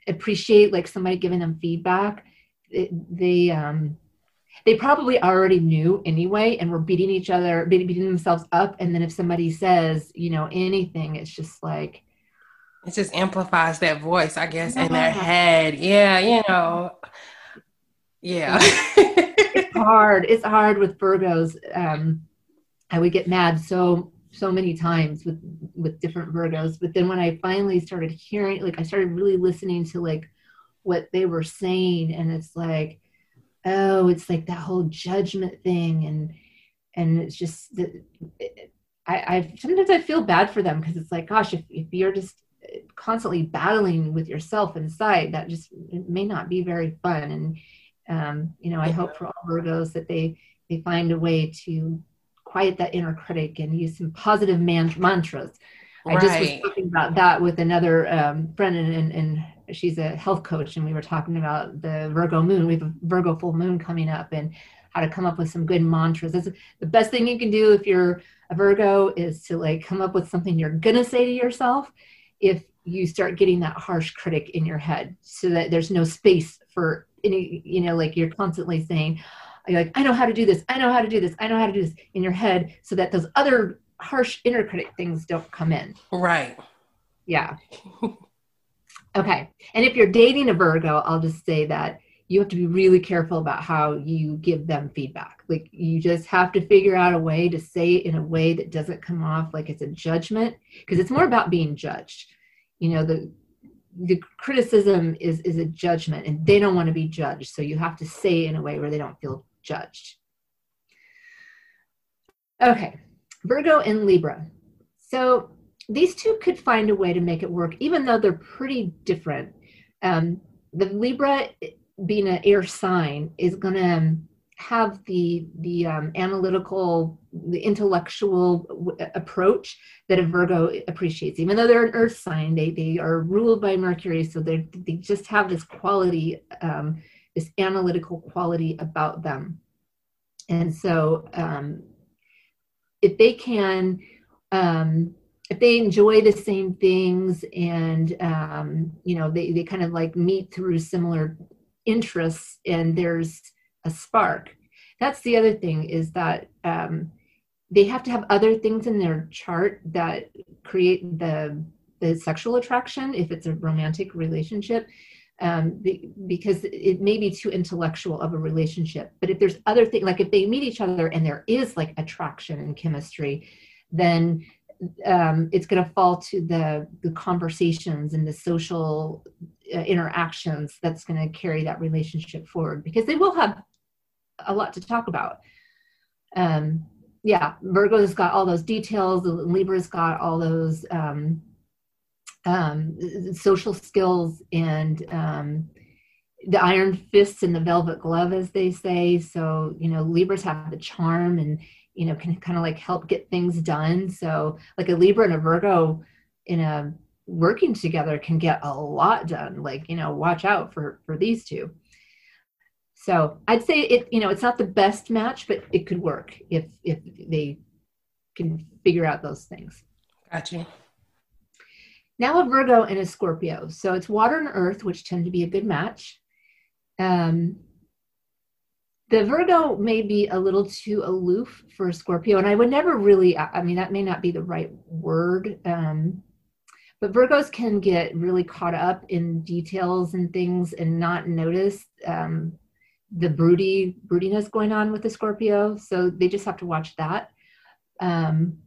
appreciate like somebody giving them feedback it, they um they probably already knew anyway and were beating each other beating, beating themselves up and then if somebody says you know anything it's just like It just amplifies that voice, I guess, in their head. Yeah, you know. Yeah. it's hard. It's hard with Virgos. Um, I would get mad so so many times with with different Virgos, but then when I finally started hearing, like I started really listening to like what they were saying, and it's like, oh, it's like that whole judgment thing, and and it's just that I, I sometimes I feel bad for them because it's like, gosh, if if you're just constantly battling with yourself inside, that just it may not be very fun and um, you know, I hope for all Virgos that they they find a way to quiet that inner critic and use some positive man- mantras. I just was Right. talking about that with another um, friend, and, and, and she's a health coach, and we were talking about the Virgo moon. We have a Virgo full moon coming up, and how to come up with some good mantras. That's the best thing you can do if you're a Virgo is to like come up with something you're gonna say to yourself if you start getting that harsh critic in your head, so that there's no space for any, you know, like you're constantly saying, you're like, I know how to do this, I know how to do this, I know how to do this in your head, so that those other harsh inner critic things don't come in. right. Yeah. *laughs* okay. And if you're dating a Virgo, I'll just say that you have to be really careful about how you give them feedback. Like you just have to figure out a way to say it in a way that doesn't come off like it's a judgment because it's more about being judged. You know, the the criticism is is a judgment and they don't want to be judged. So you have to say it in a way where they don't feel judged. Okay. Virgo and Libra. So these two could find a way to make it work, even though they're pretty different. Um, the Libra, being an air sign, is going to have the the um, analytical, the intellectual w- approach that a Virgo appreciates. Even though they're an Earth sign, they they are ruled by Mercury, so they they just have this quality, um, this analytical quality about them. And so, um, if they can um, if they enjoy the same things and um, you know they, they kind of like meet through similar interests and there's a spark. That's the other thing is that um, they have to have other things in their chart that create the the sexual attraction if it's a romantic relationship um, be, because it may be too intellectual of a relationship but if there's other things like if they meet each other and there is like attraction and chemistry then um, it's going to fall to the the conversations and the social uh, interactions that's going to carry that relationship forward because they will have a lot to talk about. Um, yeah, Virgo's got all those details. Libra's got all those um, um, social skills and um, the iron fists and the velvet glove, as they say. So you know, Libras have the charm and you know can kind of like help get things done. So like a Libra and a Virgo in a working together can get a lot done. Like you know, watch out for for these two. So I'd say it, you know, it's not the best match, but it could work if if they can figure out those things. Got you. Now a Virgo and a Scorpio. So it's water and earth, which tend to be a good match. Um, the Virgo may be a little too aloof for a Scorpio, and I would never really, I mean, that may not be the right word. Um, but Virgos can get really caught up in details and things and not notice um, the broody broodiness going on with the Scorpio. So they just have to watch that. Um,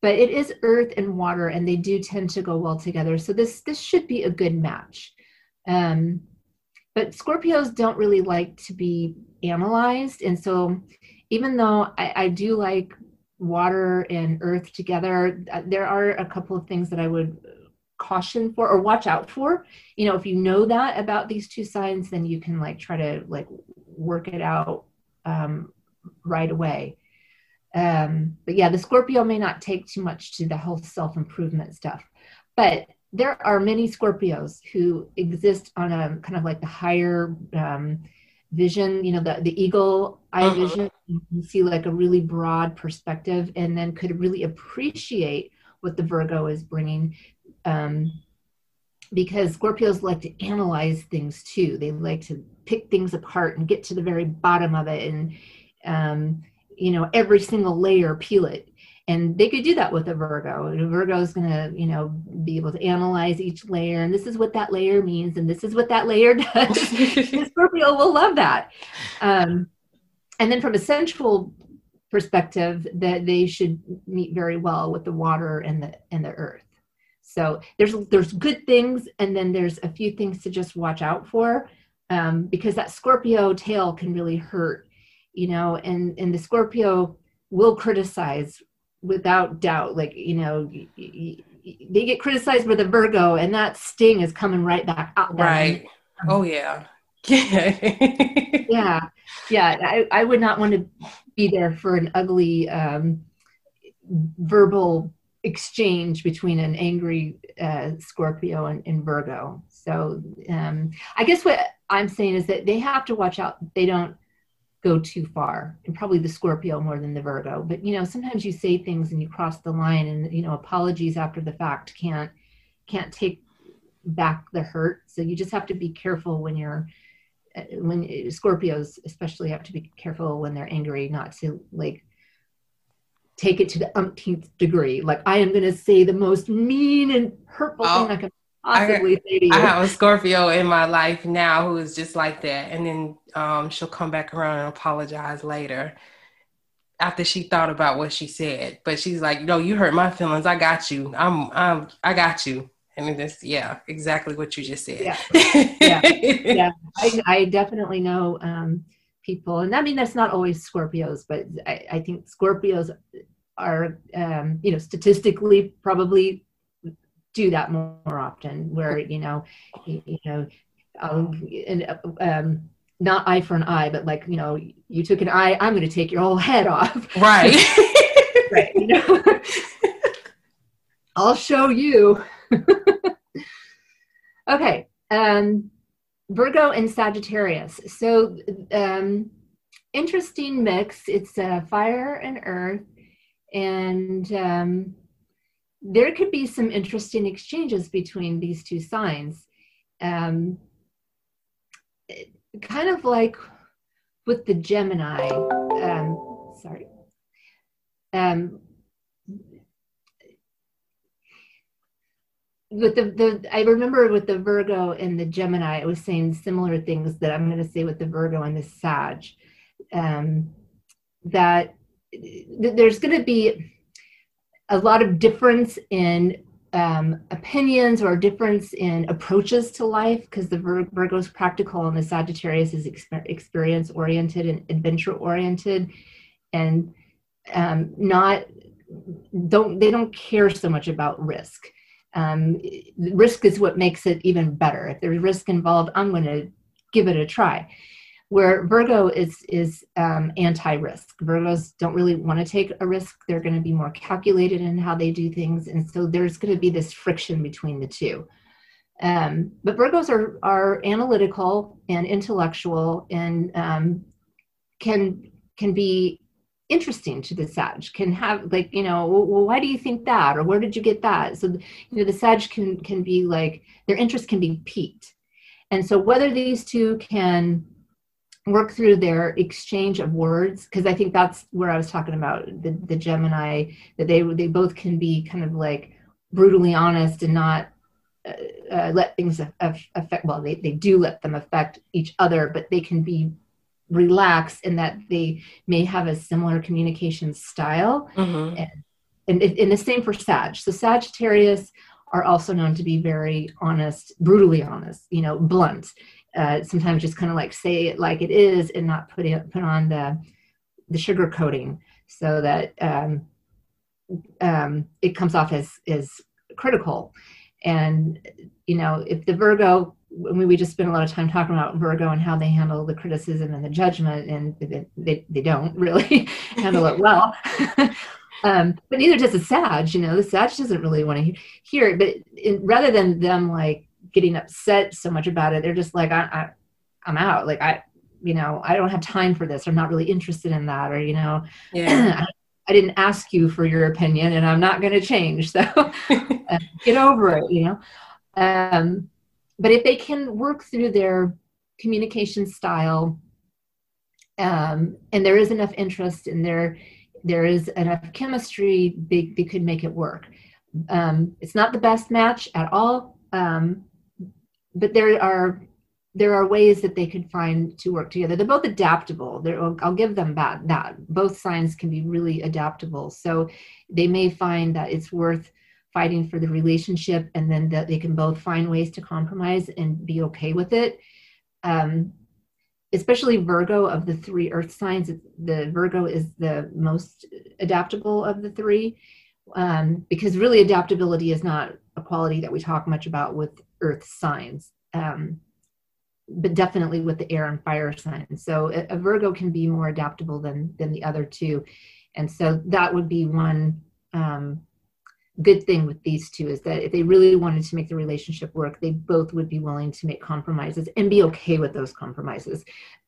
but it is earth and water, and they do tend to go well together. So this this should be a good match. Um, but Scorpios don't really like to be analyzed. And so even though I, I do like water and earth together, uh, there are a couple of things that I would caution for or watch out for. You know, if you know that about these two signs, then you can like try to like work it out um, right away. Um, but yeah, the Scorpio may not take too much to the whole self improvement stuff. But there are many Scorpios who exist on a kind of like the higher um, vision, you know, the, the eagle eye uh-huh. vision. You see like a really broad perspective and then could really appreciate what the Virgo is bringing. Um, because Scorpios like to analyze things too. They like to pick things apart and get to the very bottom of it and, um, you know, every single layer, peel it. And they could do that with a virgo. A virgo is going to you know be able to analyze each layer. And this is what that layer means and this is what that layer *laughs* does. *laughs* Scorpio will love that. Um, and then from a sensual perspective that they should meet very well with the water and the and the earth. So there's there's good things and then there's a few things to just watch out for um, because that scorpio tail can really hurt you know and and the scorpio will criticize without doubt like you know they get criticized with a virgo and that sting is coming right back out right. Oh *laughs* yeah. Yeah. Yeah. I, I would not want to be there for an ugly um, verbal exchange between an angry uh, scorpio and, and virgo. So um, i guess what i'm saying is that they have to watch out. They don't go too far and probably the scorpio more than the virgo. But you know sometimes you say things and you cross the line and you know apologies after the fact can't can't take back the hurt. So you just have to be careful when you're uh, when scorpios especially have to be careful when they're angry not to like take it to the umpteenth degree. Like i am going to say the most mean and hurtful oh, thing i can possibly I, say to you i have a scorpio in my life now who is just like that and then um, she'll come back around and apologize later after she thought about what she said. But she's like, "No, you hurt my feelings. I got you. I'm, I'm, I got you." And this, yeah, exactly what you just said. Yeah, *laughs* yeah, yeah. I, I definitely know um, people, and I mean that's not always Scorpios, but I, I think Scorpios are, um, you know, statistically probably do that more, more often. Where you know, you, you know, um, and, um, not eye for an eye, but like, you know, you took an eye, I'm going to take your whole head off. Right. *laughs* right. You know? I'll show you. *laughs* okay. Um, Virgo and Sagittarius. So, um, interesting mix. It's uh, fire and earth. And um, there could be some interesting exchanges between these two signs. Um, kind of like with the Gemini, um, sorry, um, with the, the I remember with the Virgo and the Gemini, I was saying similar things that I'm going to say with the Virgo and the Sag, um, that there's going to be a lot of difference in um, opinions or difference in approaches to life because the Vir- Virgo's practical and the Sagittarius is exper- experience oriented and adventure oriented. And um, not don't they don't care so much about risk. Um, risk is what makes it even better. If there's risk involved i'm going to give it a try where Virgo is is um, anti-risk. Virgos don't really want to take a risk. They're going to be more calculated in how they do things, and so there's going to be this friction between the two. Um, but Virgos are are analytical and intellectual, and um, can can be interesting to the Sag. Can have like you know, well, why do you think that, or where did you get that? So you know, the Sag can can be like their interest can be piqued, and so whether these two can work through their exchange of words because I think that's where I was talking about the, the Gemini that they they both can be kind of like brutally honest and not uh, uh, let things affect well they, they do let them affect each other but they can be relaxed in that they may have a similar communication style. Mm-hmm. and, and, and the same for Sag. So Sagittarius are also known to be very honest brutally honest you know blunt uh, sometimes just kind of like say it like it is and not put it put on the the sugar coating so that um, um, it comes off as as critical. And you know if the virgo mean, we just spent a lot of time talking about virgo and how they handle the criticism and the judgment and they, they, don't really *laughs* handle it well. *laughs* Um, but neither does the sag you know the sag doesn't really want to hear it but rather than them like getting upset so much about it they're just like I, I i'm out like i you know i don't have time for this i'm not really interested in that or you know yeah *clears throat* I didn't ask you for your opinion and I'm not going to change. So *laughs* *laughs* uh, get over it, you know. Um, but if they can work through their communication style um, and there is enough interest and there there is enough chemistry, they, they could make it work. Um, it's not the best match at all, um, but there are there are ways that they could find to work together. They're both adaptable. They're, I'll give them that. That both signs can be really adaptable. So they may find that it's worth fighting for the relationship, and then that they can both find ways to compromise and be okay with it. Um, especially Virgo of the three Earth signs, the Virgo is the most adaptable of the three, um, because really adaptability is not quality that we talk much about with Earth signs. Um, but definitely with the air and fire signs. So a, a, Virgo can be more adaptable than than the other two, and so that would be one um, good thing with these two is that if they really wanted to make the relationship work, they both would be willing to make compromises and be okay with those compromises,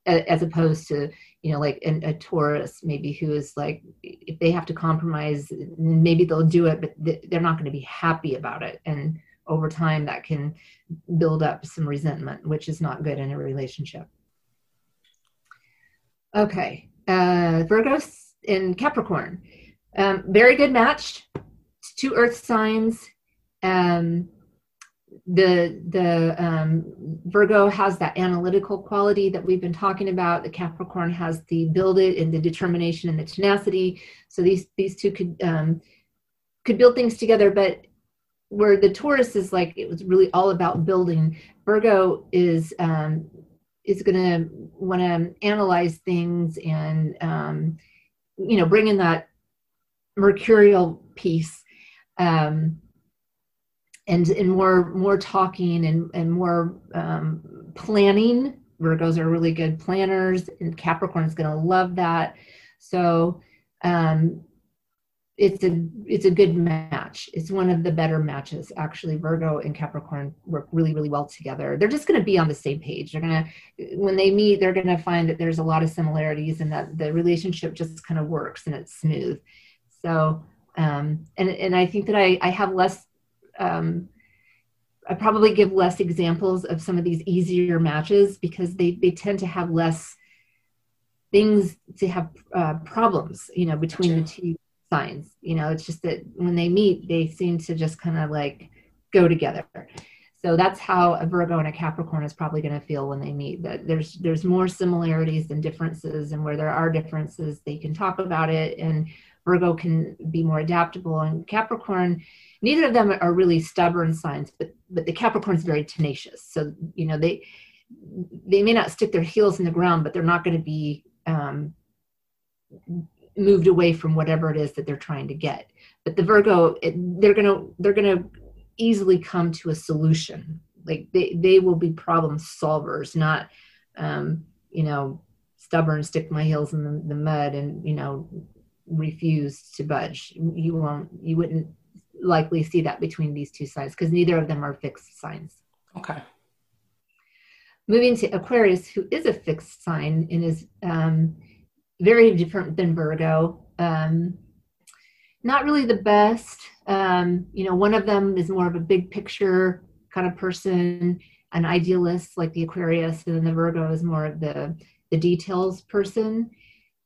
as opposed to you know like an, a Taurus maybe who is like if they have to compromise, maybe they'll do it, but they're not going to be happy about it and over time that can build up some resentment, which is not good in a relationship. Okay, uh, Virgos in Capricorn. Um, very good match. Two earth signs. Um, the the um, Virgo has that analytical quality that we've been talking about. The Capricorn has the build it and the determination and the tenacity. So these these two could um, could build things together, but where the Taurus is like it was really all about building. Virgo is um, is going to want to analyze things and um, you know bring in that mercurial piece um, and and more more talking and and more um, planning. Virgos are really good planners, and Capricorn is going to love that. So um, it's a it's a good match. It's one of the better matches actually. Virgo and Capricorn work really really well together. They're just going to be on the same page. They're going to when they meet, they're going to find that there's a lot of similarities and that the relationship just kind of works and it's smooth. So um, and and I think that I I have less. Um, I probably give less examples of some of these easier matches because they they tend to have less things to have uh, problems, you know, between the two signs. You know, it's just that when they meet, they seem to just kind of like go together. So that's how a Virgo and a Capricorn is probably going to feel when they meet. That there's there's more similarities than differences, and where there are differences, they can talk about it. And Virgo can be more adaptable, and Capricorn. Neither of them are really stubborn signs, but but the Capricorn is very tenacious. So you know they they may not stick their heels in the ground, but they're not going to be um, moved away from whatever it is that they're trying to get. But the virgo they're gonna they're gonna easily come to a solution. Like they they will be problem solvers not um you know stubborn stick my heels in the, the mud and you know refuse to budge. You won't you wouldn't likely see that between these two signs because neither of them are fixed signs okay moving to aquarius who is a fixed sign and is um very different than Virgo. Um, not really the best. Um, you know, one of them is more of a big picture kind of person, an idealist like the Aquarius, and then the Virgo is more of the the details person,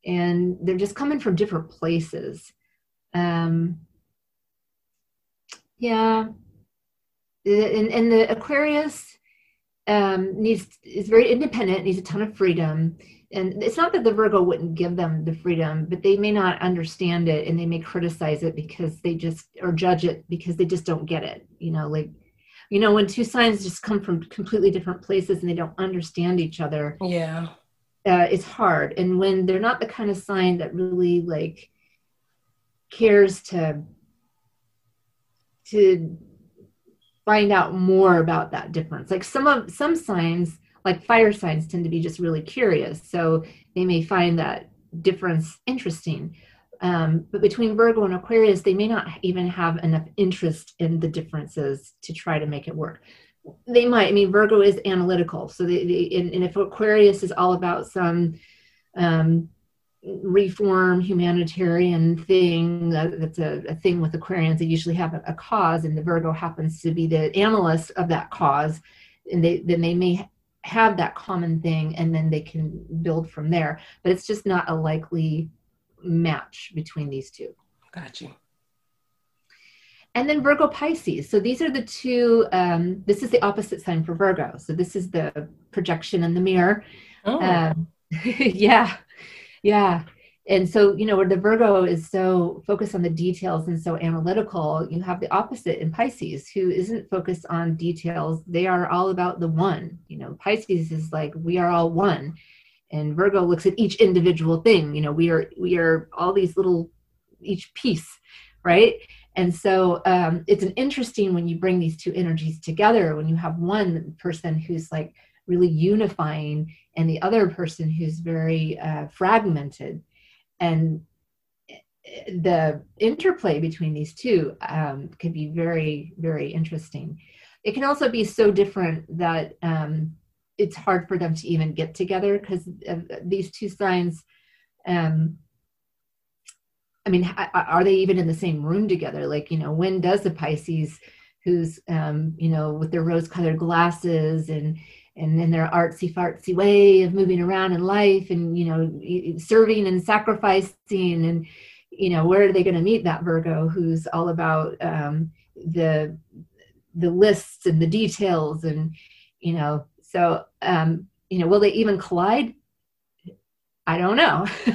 and they're just coming from different places. Um, yeah, and, and the Aquarius um, needs is very independent, needs a ton of freedom. And it's not that the Virgo wouldn't give them the freedom, but they may not understand it and they may criticize it because they just or judge it because they just don't get it. You know, like you know, when two signs just come from completely different places and they don't understand each other. Yeah. Uh, it's hard. And when they're not the kind of sign that really like cares to to find out more about that difference. Like some of some signs, like fire signs, tend to be just really curious, so they may find that difference interesting. Um, but between Virgo and Aquarius, they may not even have enough interest in the differences to try to make it work. They might. I mean, Virgo is analytical, so they, they and, and if Aquarius is all about some um, reform humanitarian thing that's a, a, thing with aquarians they usually have a, a, cause and the virgo happens to be the analyst of that cause and they then they may have that common thing and then they can build from there. But it's just not a likely match between these two. Got you. And then virgo pisces. So these are the two um, this is the opposite sign for virgo. So this is the projection in the mirror. Oh. Um, *laughs* yeah yeah. And so, you know, where the Virgo is so focused on the details and so analytical, you have the opposite in Pisces, who isn't focused on details. They are all about the one. You know, Pisces is like, we are all one. And Virgo looks at each individual thing. You know, we are we are all these little each piece, right? And so um, it's an interesting when you bring these two energies together, when you have one person who's like really unifying and the other person who's very uh, fragmented. And the interplay between these two um, could be very very interesting. It can also be so different that um, it's hard for them to even get together because these two signs um, i mean are they even in the same room together? Like you know when does the pisces who's um, you know with their rose colored glasses and and in their artsy fartsy way of moving around in life and you know serving and sacrificing and you know where are they going to meet that virgo who's all about um, the the lists and the details and you know so um, you know will they even collide I don't know, *laughs*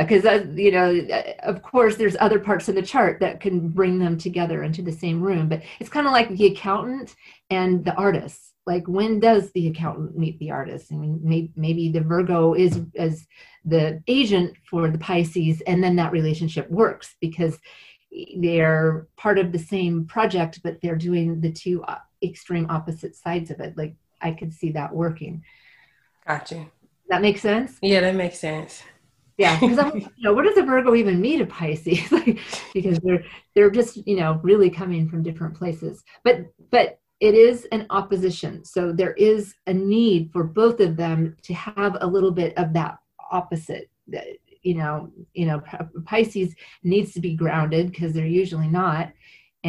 because uh, you know, of course, there's other parts of the chart that can bring them together into the same room. But it's kind of like the accountant and the artist like when does the accountant meet the artist? I mean maybe, maybe the virgo is as the agent for the pisces and then that relationship works because they're part of the same project but they're doing the two uh, extreme opposite sides of it. Like i could see that working. Gotcha. That makes sense? Yeah that makes sense. Yeah because i'm you know where does a virgo even meet a pisces? *laughs* Like because they're they're just you know really coming from different places. But but it is an opposition. So there is a need for both of them to have a little bit of that opposite. That You know, you know, Pisces needs to be grounded because they're usually not,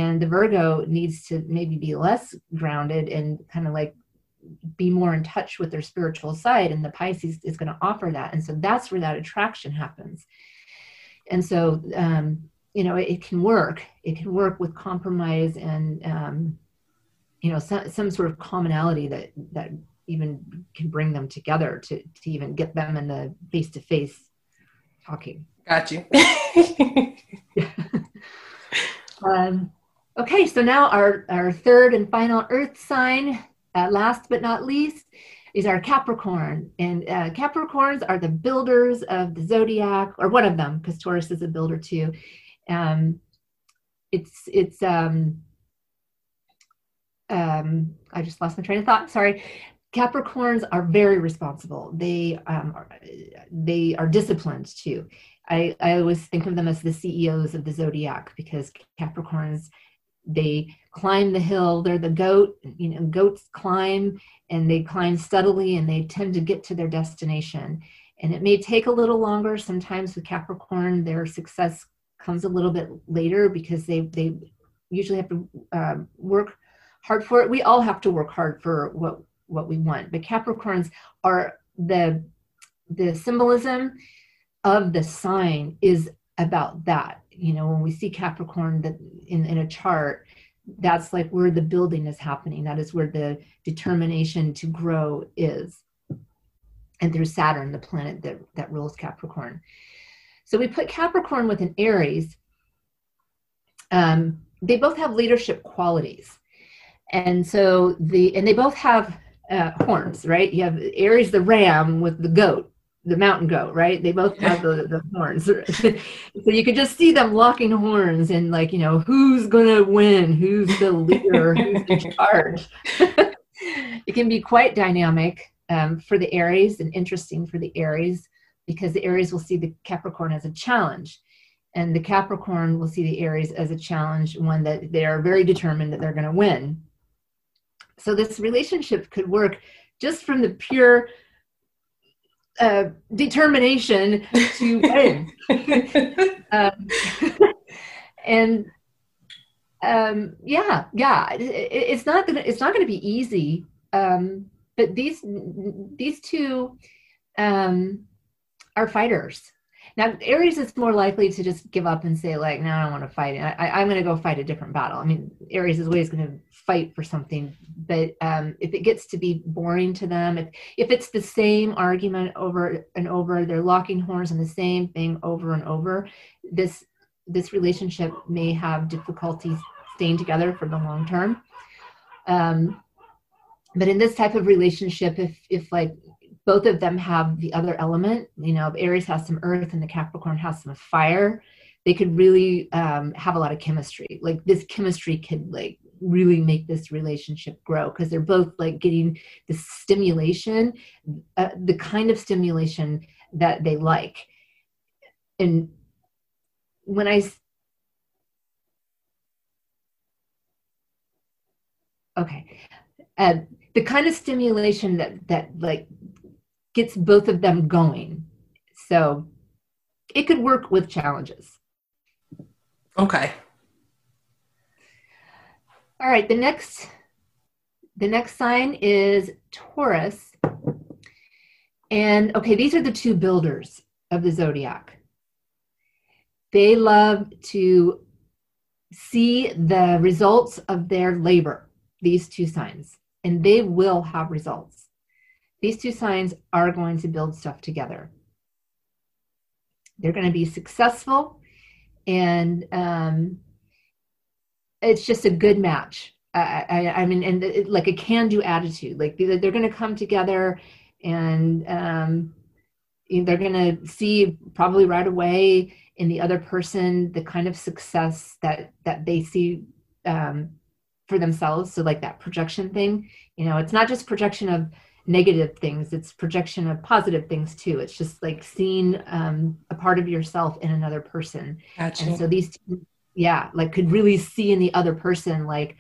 and the Virgo needs to maybe be less grounded and kind of like be more in touch with their spiritual side. And the Pisces is going to offer that, and so that's where that attraction happens. And so, um, you know, it, it can work. It can work with compromise and um, you know some, some sort of commonality that that even can bring them together to to even get them in the face to face talking got you *laughs* um, okay so now our our third and final earth sign uh, last but not least is our Capricorn. And uh, Capricorns are the builders of the zodiac, or one of them, because Taurus is a builder too. Um, it's it's um, um, I just lost my train of thought. Sorry. Capricorns are very responsible. They um, are, they are disciplined too. I, I always think of them as the CEOs of the zodiac because Capricorns they climb the hill. They're the goat. You know, goats climb and they climb steadily and they tend to get to their destination. And it may take a little longer. Sometimes with Capricorn, their success comes a little bit later because they they usually have to uh, work hard for it. We all have to work hard for what what we want. But Capricorns are the the symbolism of the sign is about that. You know, when we see Capricorn that in, in a chart, that's like where the building is happening. That is where the determination to grow is. And through Saturn, the planet that, that rules Capricorn. So we put Capricorn with an Aries. Um, they both have leadership qualities. And so the and they both have uh, horns, right? You have Aries the ram with the goat, the mountain goat, right? They both have the, the horns. *laughs* so you could just see them locking horns and like, you know, who's gonna win, who's the leader, who's in *laughs* charge. *laughs* it can be quite dynamic um, for the Aries and interesting for the Aries because the Aries will see the Capricorn as a challenge. And the Capricorn will see the Aries as a challenge, one that they are very determined that they're going to win. So this relationship could work just from the pure uh, determination to *laughs* win. *laughs* um, and um, yeah, yeah, it, it's not gonna it's not gonna be easy. Um, but these these two um, are fighters now, Aries is more likely to just give up and say, like, no, I don't want to fight. I, am going to go fight a different battle. I mean, Aries is always going to fight for something. But um, if it gets to be boring to them, if, if it's the same argument over and over, they're locking horns on the same thing over and over, this this relationship may have difficulty staying together for the long term. Um, but in this type of relationship, if if like both of them have the other element. You know, if Aries has some earth and the Capricorn has some fire. They could really um, have a lot of chemistry. Like this chemistry could like really make this relationship grow because they're both like getting the stimulation, uh, the kind of stimulation that they like. And when I okay, uh, the kind of stimulation that that like gets both of them going. So it could work with challenges. Okay. All right, the next the next sign is Taurus. And okay, these are the two builders of the zodiac. They love to see the results of their labor, these two signs, and they will have results these two signs are going to build stuff together. They're going to be successful, and um, it's just a good match. I, I, I mean, and it, like a can-do attitude. Like they're, going to come together, and um, they're going to see probably right away in the other person the kind of success that that they see um, for themselves. So like that projection thing. You know, it's not just projection of negative things. It's projection of positive things too. It's just like seeing um, a part of yourself in another person. Gotcha. and so these two, yeah like could really see in the other person like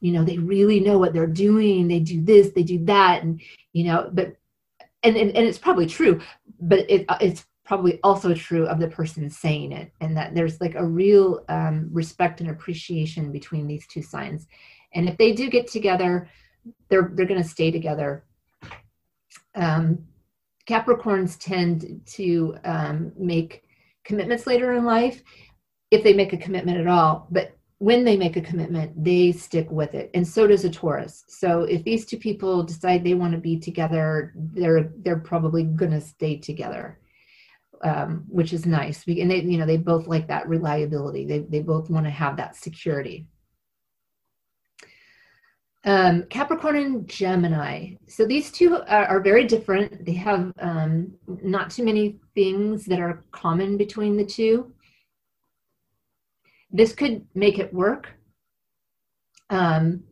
you know they really know what they're doing. They do this they do that and you know but and and, and it's probably true but it it's probably also true of the person saying it and that there's like a real um, respect and appreciation between these two signs. And if they do get together they're they're going to stay together um, Capricorns tend to um, make commitments later in life if they make a commitment at all. But when they make a commitment, they stick with it, and so does a Taurus. So if these two people decide they want to be together, they're they're probably going to stay together, um, which is nice. And they you know they both like that reliability. They they both want to have that security. Um, Capricorn and Gemini. So these two are, are very different. They have um, not too many things that are common between the two. This could make it work um,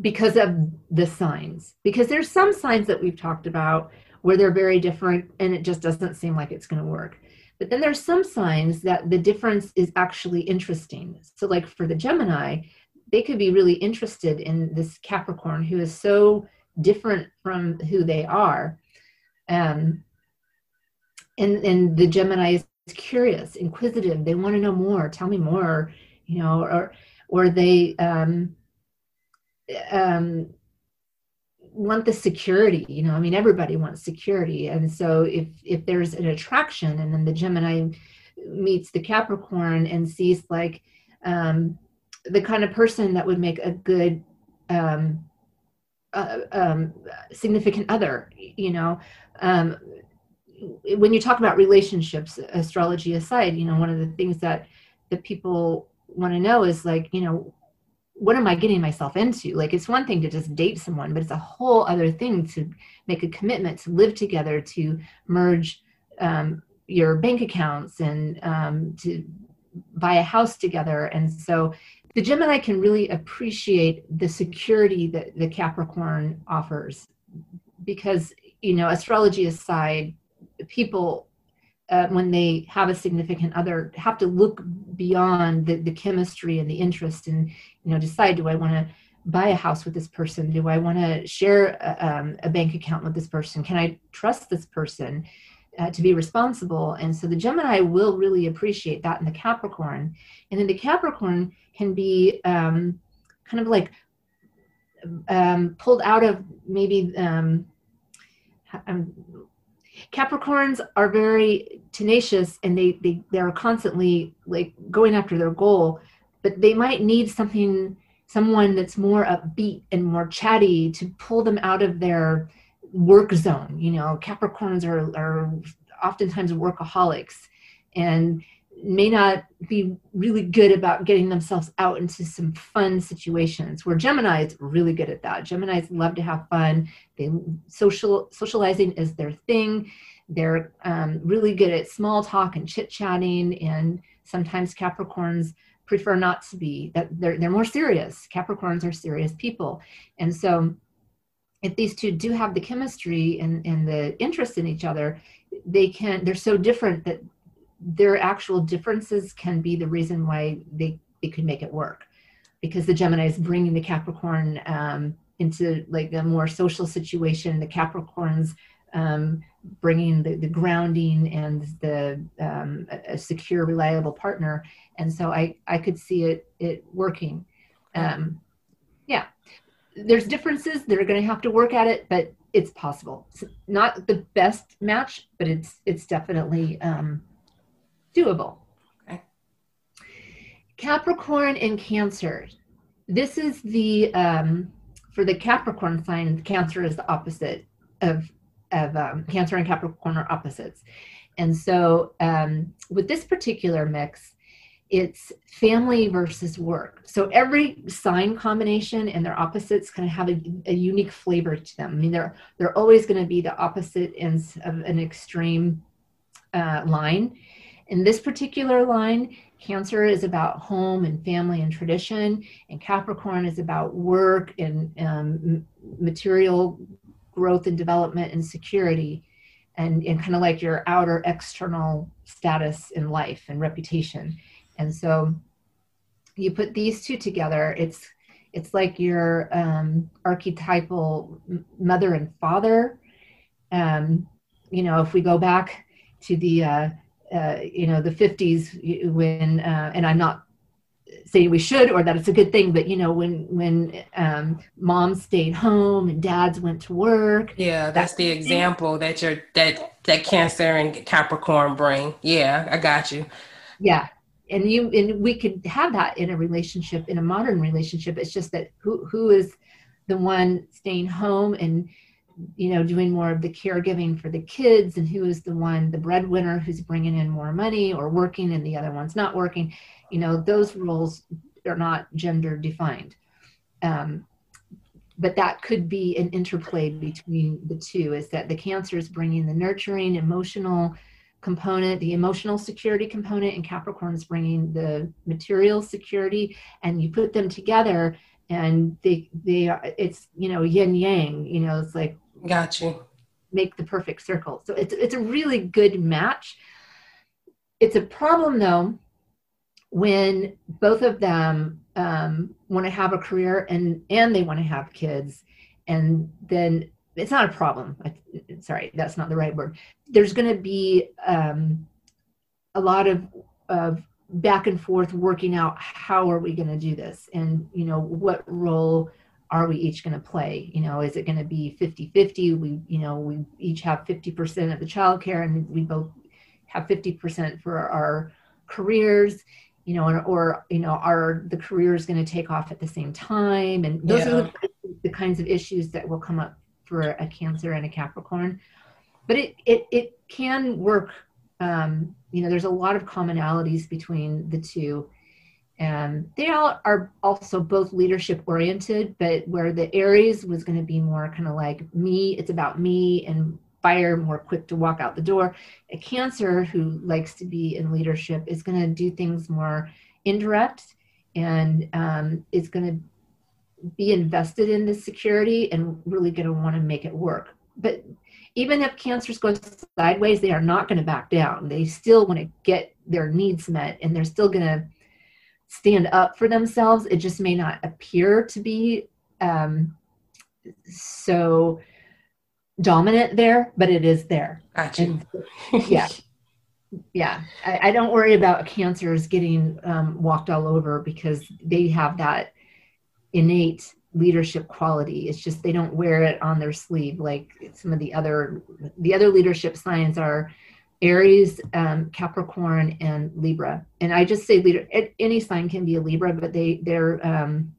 because of the signs. Because there's some signs that we've talked about where they're very different and it just doesn't seem like it's going to work. But then there's some signs that the difference is actually interesting. So, like for the Gemini, they could be really interested in this Capricorn who is so different from who they are. Um, and, and the Gemini is curious, inquisitive. They want to know more. Tell me more, you know, or, or they, um, um, want the security you know i mean everybody wants security and so if if there's an attraction and then the gemini meets the capricorn and sees like um the kind of person that would make a good um uh, um significant other you know um when you talk about relationships astrology aside you know one of the things that that people want to know is like you know what am I getting myself into? Like, it's one thing to just date someone, but it's a whole other thing to make a commitment to live together, to merge um, your bank accounts, and um, to buy a house together. And so, the Gemini can really appreciate the security that the Capricorn offers because, you know, astrology aside, people uh, when they have a significant other have to look beyond the, the chemistry and the interest and you know decide do i want to buy a house with this person? Do i want to share a, um, a, bank account with this person? Can i trust this person uh, to be responsible. And so the gemini will really appreciate that in the capricorn. And then the capricorn can be um, kind of like um, pulled out of maybe um, I'm Capricorns are very tenacious and they they they're constantly like going after their goal, but they might need something someone that's more upbeat and more chatty to pull them out of their work zone. You know, Capricorns are are oftentimes workaholics and may not be really good about getting themselves out into some fun situations where gemini is really good at that. Gemini's love to have fun. They social socializing is their thing. They're um, really good at small talk and chit chatting and sometimes capricorns prefer not to be that they're, they're more serious. Capricorns are serious people. And so if these two do have the chemistry and, and the interest in each other they can they're so different that their actual differences can be the reason why they, they could make it work. Because the gemini is bringing the capricorn um, into like a more social situation. The capricorns um, bringing the, the grounding and the um, a secure reliable partner. And so i i could see it it working. Um, yeah there's differences they're going to have to work at it but it's possible it's not the best match but it's it's definitely um, doable. Okay. Capricorn and Cancer. This is the um, for the Capricorn sign. Cancer is the opposite of of um, Cancer and Capricorn are opposites, and so um, with this particular mix, it's family versus work. So every sign combination and their opposites kind of have a, a unique flavor to them. I mean, they're they're always going to be the opposite ends of an extreme uh, line in this particular line, Cancer is about home and family and tradition, and Capricorn is about work and um, material growth and development and security, and, and kind of like your outer external status in life and reputation. And so you put these two together, it's it's like your um, archetypal mother and father. Um, you know, if we go back to the uh, uh, you know the 50s when uh, and i'm not saying we should or that it's a good thing but you know when when um, moms stayed home and dads went to work. Yeah that's the example that you're that that cancer and capricorn bring. Yeah i got you. Yeah and you and we could have that in a relationship in a modern relationship. It's just that who who is the one staying home and you know doing more of the caregiving for the kids and who is the one the breadwinner who's bringing in more money or working and the other one's not working. You know those roles are not gender defined. Um, but that could be an interplay between the two is that the cancer is bringing the nurturing emotional component the emotional security component and capricorn is bringing the material security and you put them together and they they are it's you know yin yang you know it's like Got you. Make the perfect circle. So it's it's a really good match. It's a problem though when both of them um, want to have a career and and they want to have kids, and then it's not a problem. I, sorry, that's not the right word. There's going to be um, a lot of of back and forth working out how are we going to do this, and you know what role are we each going to play you know is it going to be 50 50 we you know we each have 50% of the childcare and we both have 50% for our careers you know or, or you know are the careers going to take off at the same time and those yeah. are the, the kinds of issues that will come up for a cancer and a capricorn. But it it, it can work um, you know there's a lot of commonalities between the two. And they all are also both leadership oriented but where the aries was going to be more kind of like me it's about me and fire more quick to walk out the door. A cancer who likes to be in leadership is going to do things more indirect and um, going to be invested in this security and really going to want to make it work but even if cancers go sideways they are not going to back down they still want to get their needs met and they're still going to stand up for themselves. It just may not appear to be um, so dominant there, but it is there. Gotcha. And, yeah. yeah. I, I, don't worry about cancers getting um, walked all over because they have that innate leadership quality. It's just they don't wear it on their sleeve like some of the other the other leadership signs are Aries, um, Capricorn, and Libra. And I just say leader. Any sign can be a Libra, but they they're um,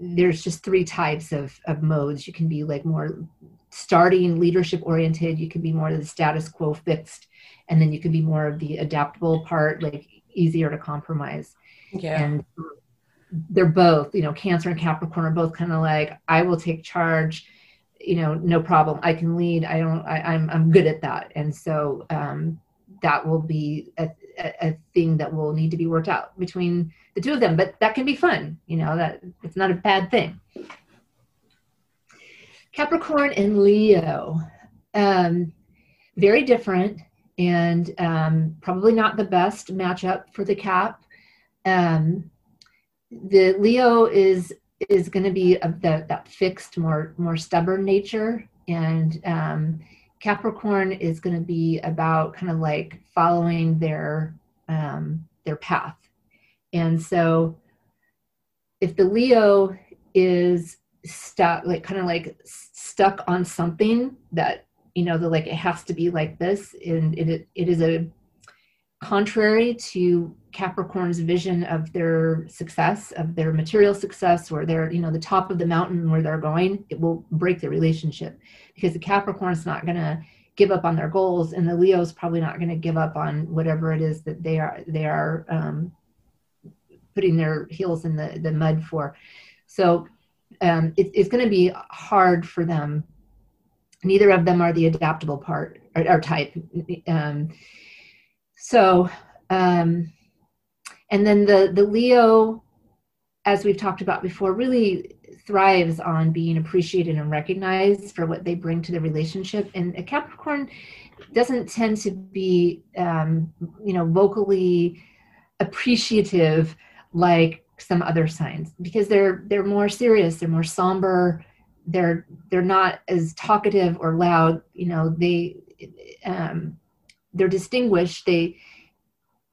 there's just three types of of modes. You can be like more starting leadership oriented. You can be more of the status quo fixed, and then you can be more of the adaptable part, like easier to compromise. Yeah. And they're both, you know, Cancer and Capricorn are both kind of like I will take charge you know no problem. I can lead. I don't I, am I'm, I'm good at that. And so um, that will be a, a, a, thing that will need to be worked out between the two of them. But that can be fun you know that it's not a bad thing. Capricorn and leo um, very different and um, probably not the best matchup for the cap. Um, the leo is is going to be of the, that fixed, more more stubborn nature, and um, Capricorn is going to be about kind of like following their um, their path, and so if the Leo is stuck, like kind of like stuck on something that you know, the like it has to be like this, and it it is a contrary to Capricorn's vision of their success, of their material success, or their, you know, the top of the mountain where they're going, it will break the relationship because the Capricorn's not going to give up on their goals, and the Leo's probably not going to give up on whatever it is that they are they are um, putting their heels in the the mud for. So um, it, it's going to be hard for them. Neither of them are the adaptable part or, or type. Um, so um, and then the the leo as we've talked about before really thrives on being appreciated and recognized for what they bring to the relationship. And a capricorn doesn't tend to be um, you know vocally appreciative like some other signs because they're they're more serious they're more somber they're they're not as talkative or loud. You know they um, they're distinguished. They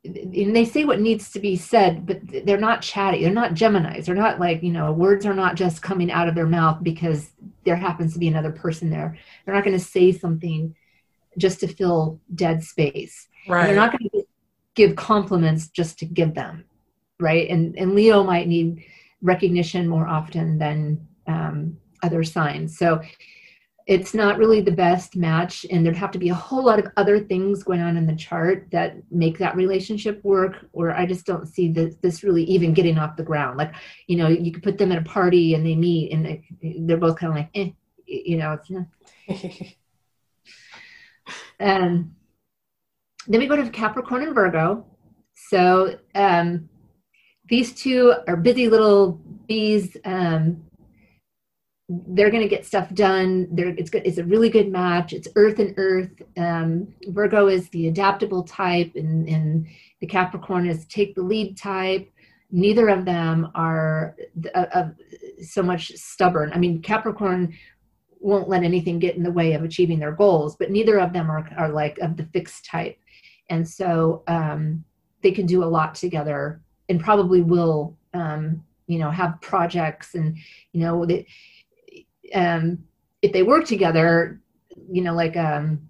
and they say what needs to be said but they're not chatty they're not geminis. They're not like you know words are not just coming out of their mouth because there happens to be another person there. They're not going to say something just to fill dead space. Right they're not going to give compliments just to give them right? And and leo might need recognition more often than um, other signs. So it's not really the best match and there'd have to be a whole lot of other things going on in the chart that make that relationship work or i just don't see this, this really even getting off the ground. Like you know you could put them at a party and they meet and they're both kind of like eh, you know and *laughs* then we go to capricorn and virgo. So um, these two are busy little bees um, they're going to get stuff done. They're, it's good. It's a really good match. It's Earth and Earth. Um, Virgo is the adaptable type, and, and the Capricorn is take the lead type. Neither of them are uh, so much stubborn. I mean, Capricorn won't let anything get in the way of achieving their goals, but neither of them are, are like of the fixed type, and so um, they can do a lot together, and probably will um, you know have projects and you know that um if they work together you know like um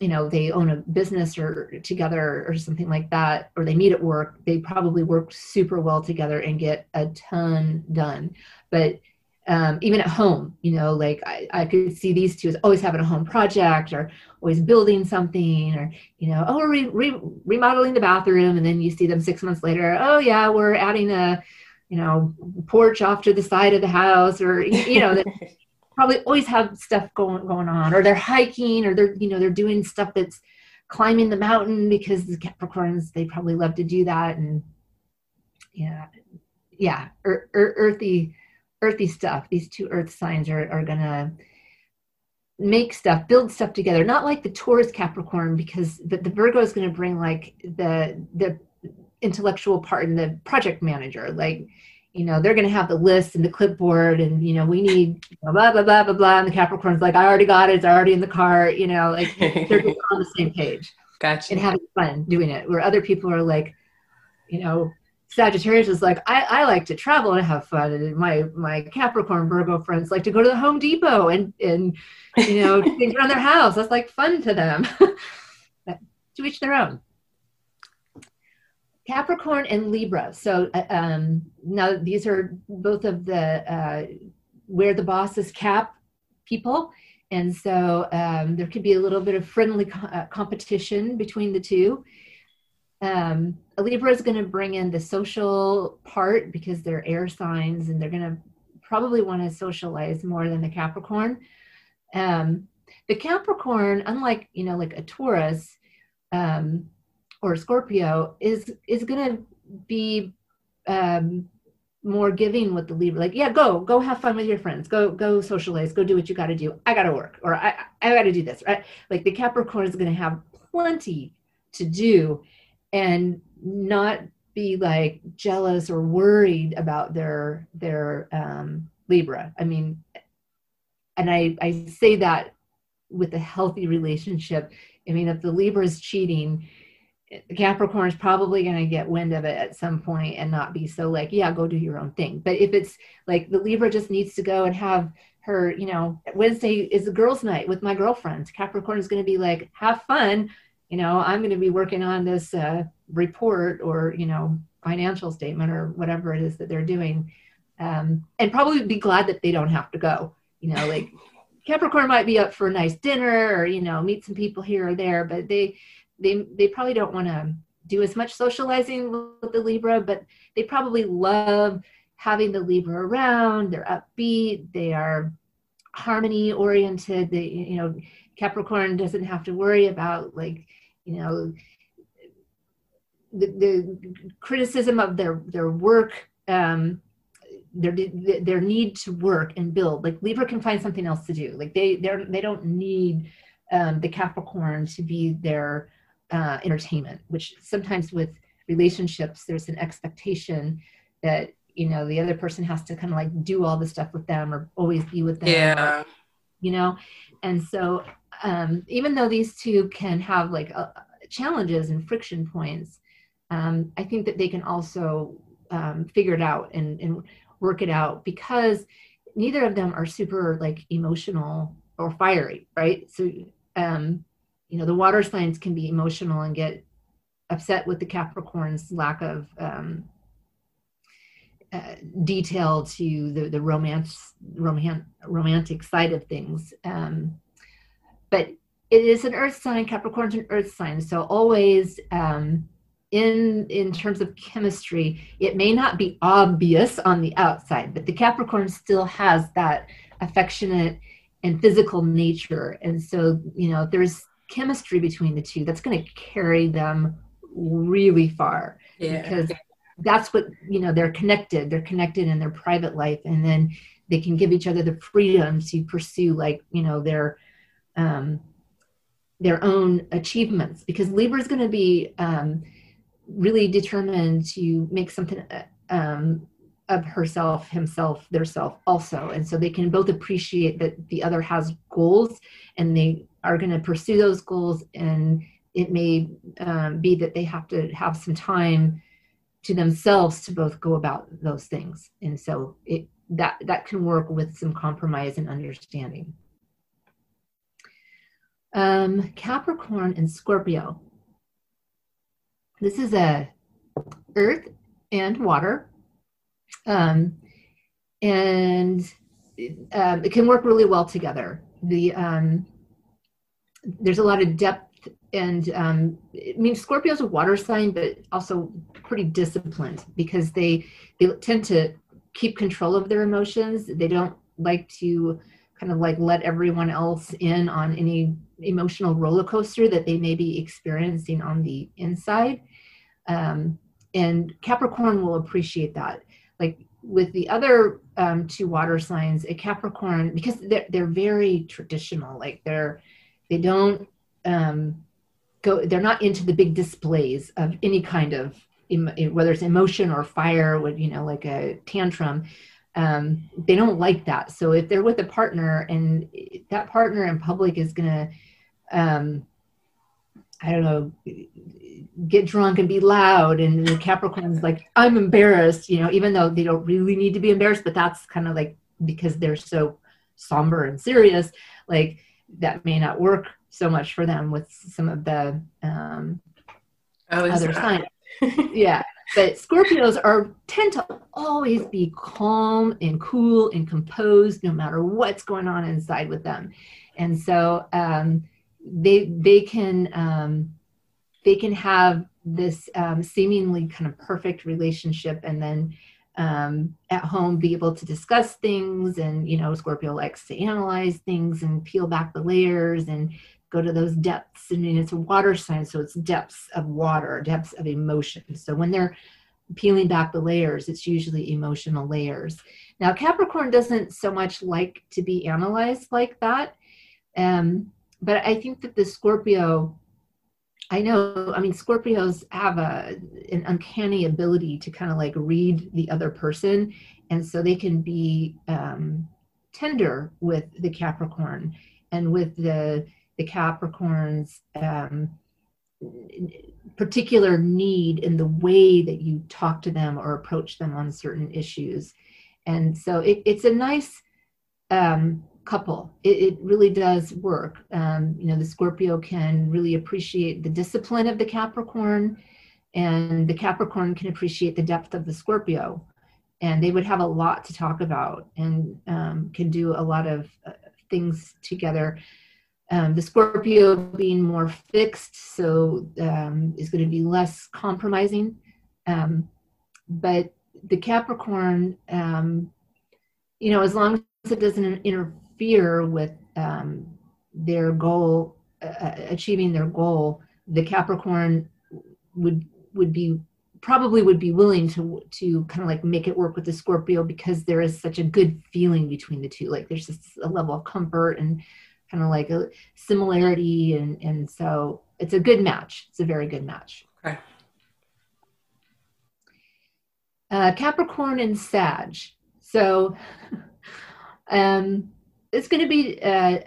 you know they own a business or together or something like that or they meet at work they probably work super well together and get a ton done. But um, even at home you know like I, I could see these two as always having a home project or always building something or you know oh we're re- re- remodeling the bathroom. And then you see them six months later oh yeah we're adding a you know porch off to the side of the house or you know *laughs* probably always have stuff going going on or they're hiking or they're you know they're doing stuff that's climbing the mountain because the capricorns they probably love to do that and yeah yeah er, er, earthy earthy stuff. These two earth signs are, are gonna make stuff build stuff together. Not like the taurus capricorn because the, the virgo is going to bring like the the intellectual part and the project manager like you know, they're going to have the list and the clipboard and, you know, we need blah, blah, blah, blah, blah. And the Capricorn's like, I already got it. It's already in the car. You know, like *laughs* they're just on the same page. Gotcha. And having fun doing it. Where other people are like, you know, Sagittarius is like, I, I like to travel and have fun. And my, my Capricorn Virgo friends like to go to the Home Depot and, and you know, *laughs* things around their house. That's like fun to them. *laughs* to each their own. Capricorn and Libra. So uh, um, now these are both of the uh, where the boss is Cap people, and so um, there could be a little bit of friendly co- uh, competition between the two. Um, a Libra is going to bring in the social part because they're air signs, and they're going to probably want to socialize more than the Capricorn. Um, the Capricorn, unlike you know like a Taurus. Um, or Scorpio is is going to be um, more giving with the Libra. Like, yeah, go, go have fun with your friends. Go, go socialize. Go do what you got to do. I got to work, or I, I got to do this. Right? Like the Capricorn is going to have plenty to do, and not be like jealous or worried about their their um, Libra. I mean, and I I say that with a healthy relationship. I mean, if the Libra is cheating, Capricorn is probably going to get wind of it at some point and not be so like, yeah, go do your own thing. But if it's like the Libra just needs to go and have her, you know, Wednesday is the girls' night with my girlfriends. Capricorn is going to be like, have fun. You know, I'm going to be working on this uh, report or, you know, financial statement or whatever it is that they're doing. Um, and probably be glad that they don't have to go. You know, like *laughs* Capricorn might be up for a nice dinner or, you know, meet some people here or there, but they, they they probably don't want to do as much socializing with the Libra, but they probably love having the Libra around. They're upbeat. They are harmony oriented. They, you know, Capricorn doesn't have to worry about like, you know, the, the criticism of their their work, um, their their need to work and build. Like Libra can find something else to do. Like they they're they don't need um, the Capricorn to be their uh, entertainment, which sometimes with relationships, there's an expectation that you know the other person has to kind of like do all the stuff with them or always be with them. Yeah. Or, you know, and so um, even though these two can have like uh, challenges and friction points, um, I think that they can also um, figure it out and, and work it out because neither of them are super like emotional or fiery, right? So um, you know the water signs can be emotional and get upset with the capricorn's lack of um, uh, detail to the, the romance roman, romantic side of things. Um, but it is an earth sign. Capricorn's an earth sign. So always um, in in terms of chemistry it may not be obvious on the outside but the capricorn still has that affectionate and physical nature. And so you know there's chemistry between the two that's going to carry them really far yeah. because that's what you know they're connected they're connected in their private life and then they can give each other the freedom to pursue like you know their um their own achievements because libra is going to be um really determined to make something uh, um of herself himself their self also and so they can both appreciate that the other has goals and they are going to pursue those goals and it may um, be that they have to have some time to themselves to both go about those things. And so it that that can work with some compromise and understanding. Um, capricorn and scorpio. This is a earth and water. Um, and um, it can work really well together. The um, there's a lot of depth and um, I mean Scorpio's a water sign, but also pretty disciplined because they they tend to keep control of their emotions. They don't like to kind of like let everyone else in on any emotional roller coaster that they may be experiencing on the inside. Um, and Capricorn will appreciate that. Like with the other um, two water signs, a Capricorn because they're they're very traditional. Like they're they don't um, go they're not into the big displays of any kind of whether it's emotion or fire you know like a tantrum um, they don't like that. So if they're with a partner and that partner in public is gonna um, i don't know get drunk and be loud and the capricorn's like i'm embarrassed you know even though they don't really need to be embarrassed but that's kind of like because they're so somber and serious like that may not work so much for them with some of the um, oh, other signs. *laughs* yeah, but Scorpios are tend to always be calm and cool and composed no matter what's going on inside with them, and so um, they they can um, they can have this um, seemingly kind of perfect relationship and then um, at home be able to discuss things and you know scorpio likes to analyze things and peel back the layers and go to those depths. I mean, it's a water sign, so it's depths of water, depths of emotion. So when they're peeling back the layers, it's usually emotional layers. Now, Capricorn doesn't so much like to be analyzed like that. Um, but I think that the Scorpio, I know, I mean, Scorpios have a an uncanny ability to kind of like read the other person. And so they can be um, tender with the Capricorn and with the the Capricorns um, particular need in the way that you talk to them or approach them on certain issues. And so it, it's a nice um, couple. It, it, really does work. Um, you know, the Scorpio can really appreciate the discipline of the Capricorn, and the Capricorn can appreciate the depth of the Scorpio. And they would have a lot to talk about and um, can do a lot of uh, things together um, the Scorpio being more fixed, so um, is going to be less compromising. Um, but the Capricorn, um, you know, as long as it doesn't interfere with um, their goal, uh, uh, achieving their goal, the Capricorn would would be probably would be willing to to kind of like make it work with the Scorpio because there is such a good feeling between the two. Like there's just a level of comfort and kind of like a similarity and and so it's a good match. It's a very good match. Okay. Uh, capricorn and sag. So *laughs* um it's going to be uh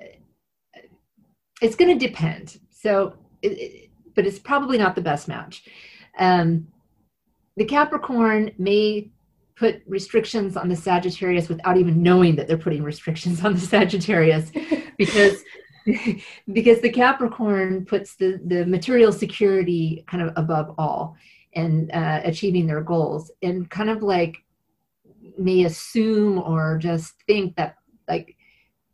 it's going to depend. So it, it, but it's probably not the best match. Um the capricorn may put restrictions on the Sagittarius without even knowing that they're putting restrictions on the Sagittarius *laughs* because because the Capricorn puts the the material security kind of above all and uh, achieving their goals and kind of like may assume or just think that like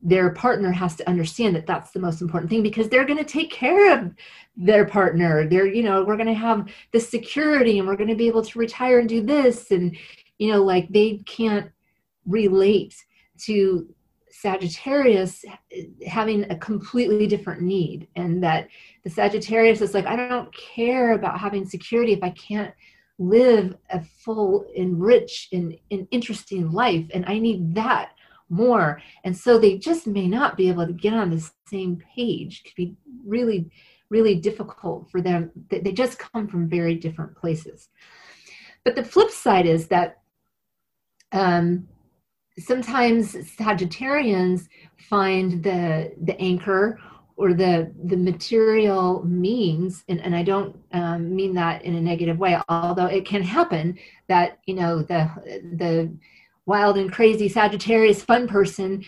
their partner has to understand that that's the most important thing because they're going to take care of their partner. They're you know we're going to have the security and we're going to be able to retire and do this. And you know like they can't relate to Sagittarius having a completely different need, and that the Sagittarius is like, I don't care about having security if I can't live a full and rich and, and interesting life, and I need that more. And so they just may not be able to get on the same page. It could be really, really difficult for them. They just come from very different places. But the flip side is that um, sometimes Sagittarians find the the anchor or the the material means and, and i don't um, mean that in a negative way although it can happen that you know the the wild and crazy sagittarius fun person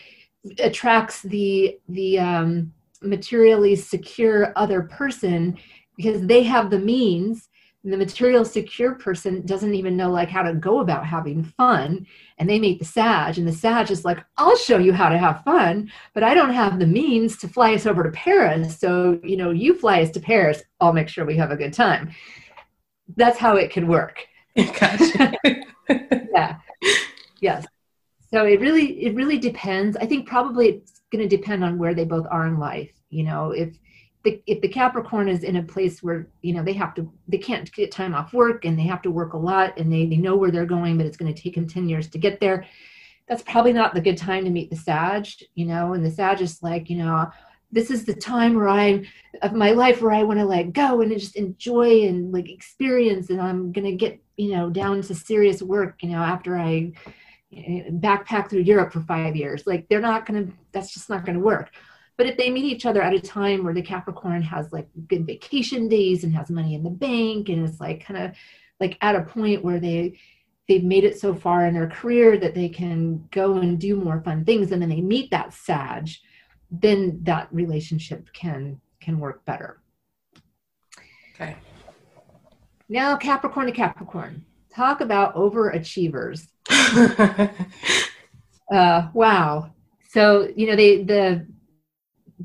attracts the the um, materially secure other person because they have the means. The material secure person doesn't even know like how to go about having fun. And they meet the sag and the sag is like i'll show you how to have fun but i don't have the means to fly us over to paris. So you know you fly us to paris i'll make sure we have a good time. That's how it could work. *laughs* Gotcha. *laughs* yeah yes. So it really it really depends. I think probably it's going to depend on where they both are in life you know? If the, if the Capricorn is in a place where you know they have to they can't get time off work and they have to work a lot and they, they know where they're going but it's going to take them 10 years to get there that's probably not the good time to meet the Sag you know? And the Sag is like you know this is the time where I of my life where I want to like go and just enjoy and like experience and I'm gonna get you know down to serious work you know after I backpack through Europe for five years like they're not gonna that's just not gonna work but if they meet each other at a time where the Capricorn has like good vacation days and has money in the bank and is like kind of like at a point where they they've made it so far in their career that they can go and do more fun things and then they meet that Sag, then that relationship can can work better. Okay. Now Capricorn to Capricorn. Talk about overachievers. *laughs* uh, wow. So you know they the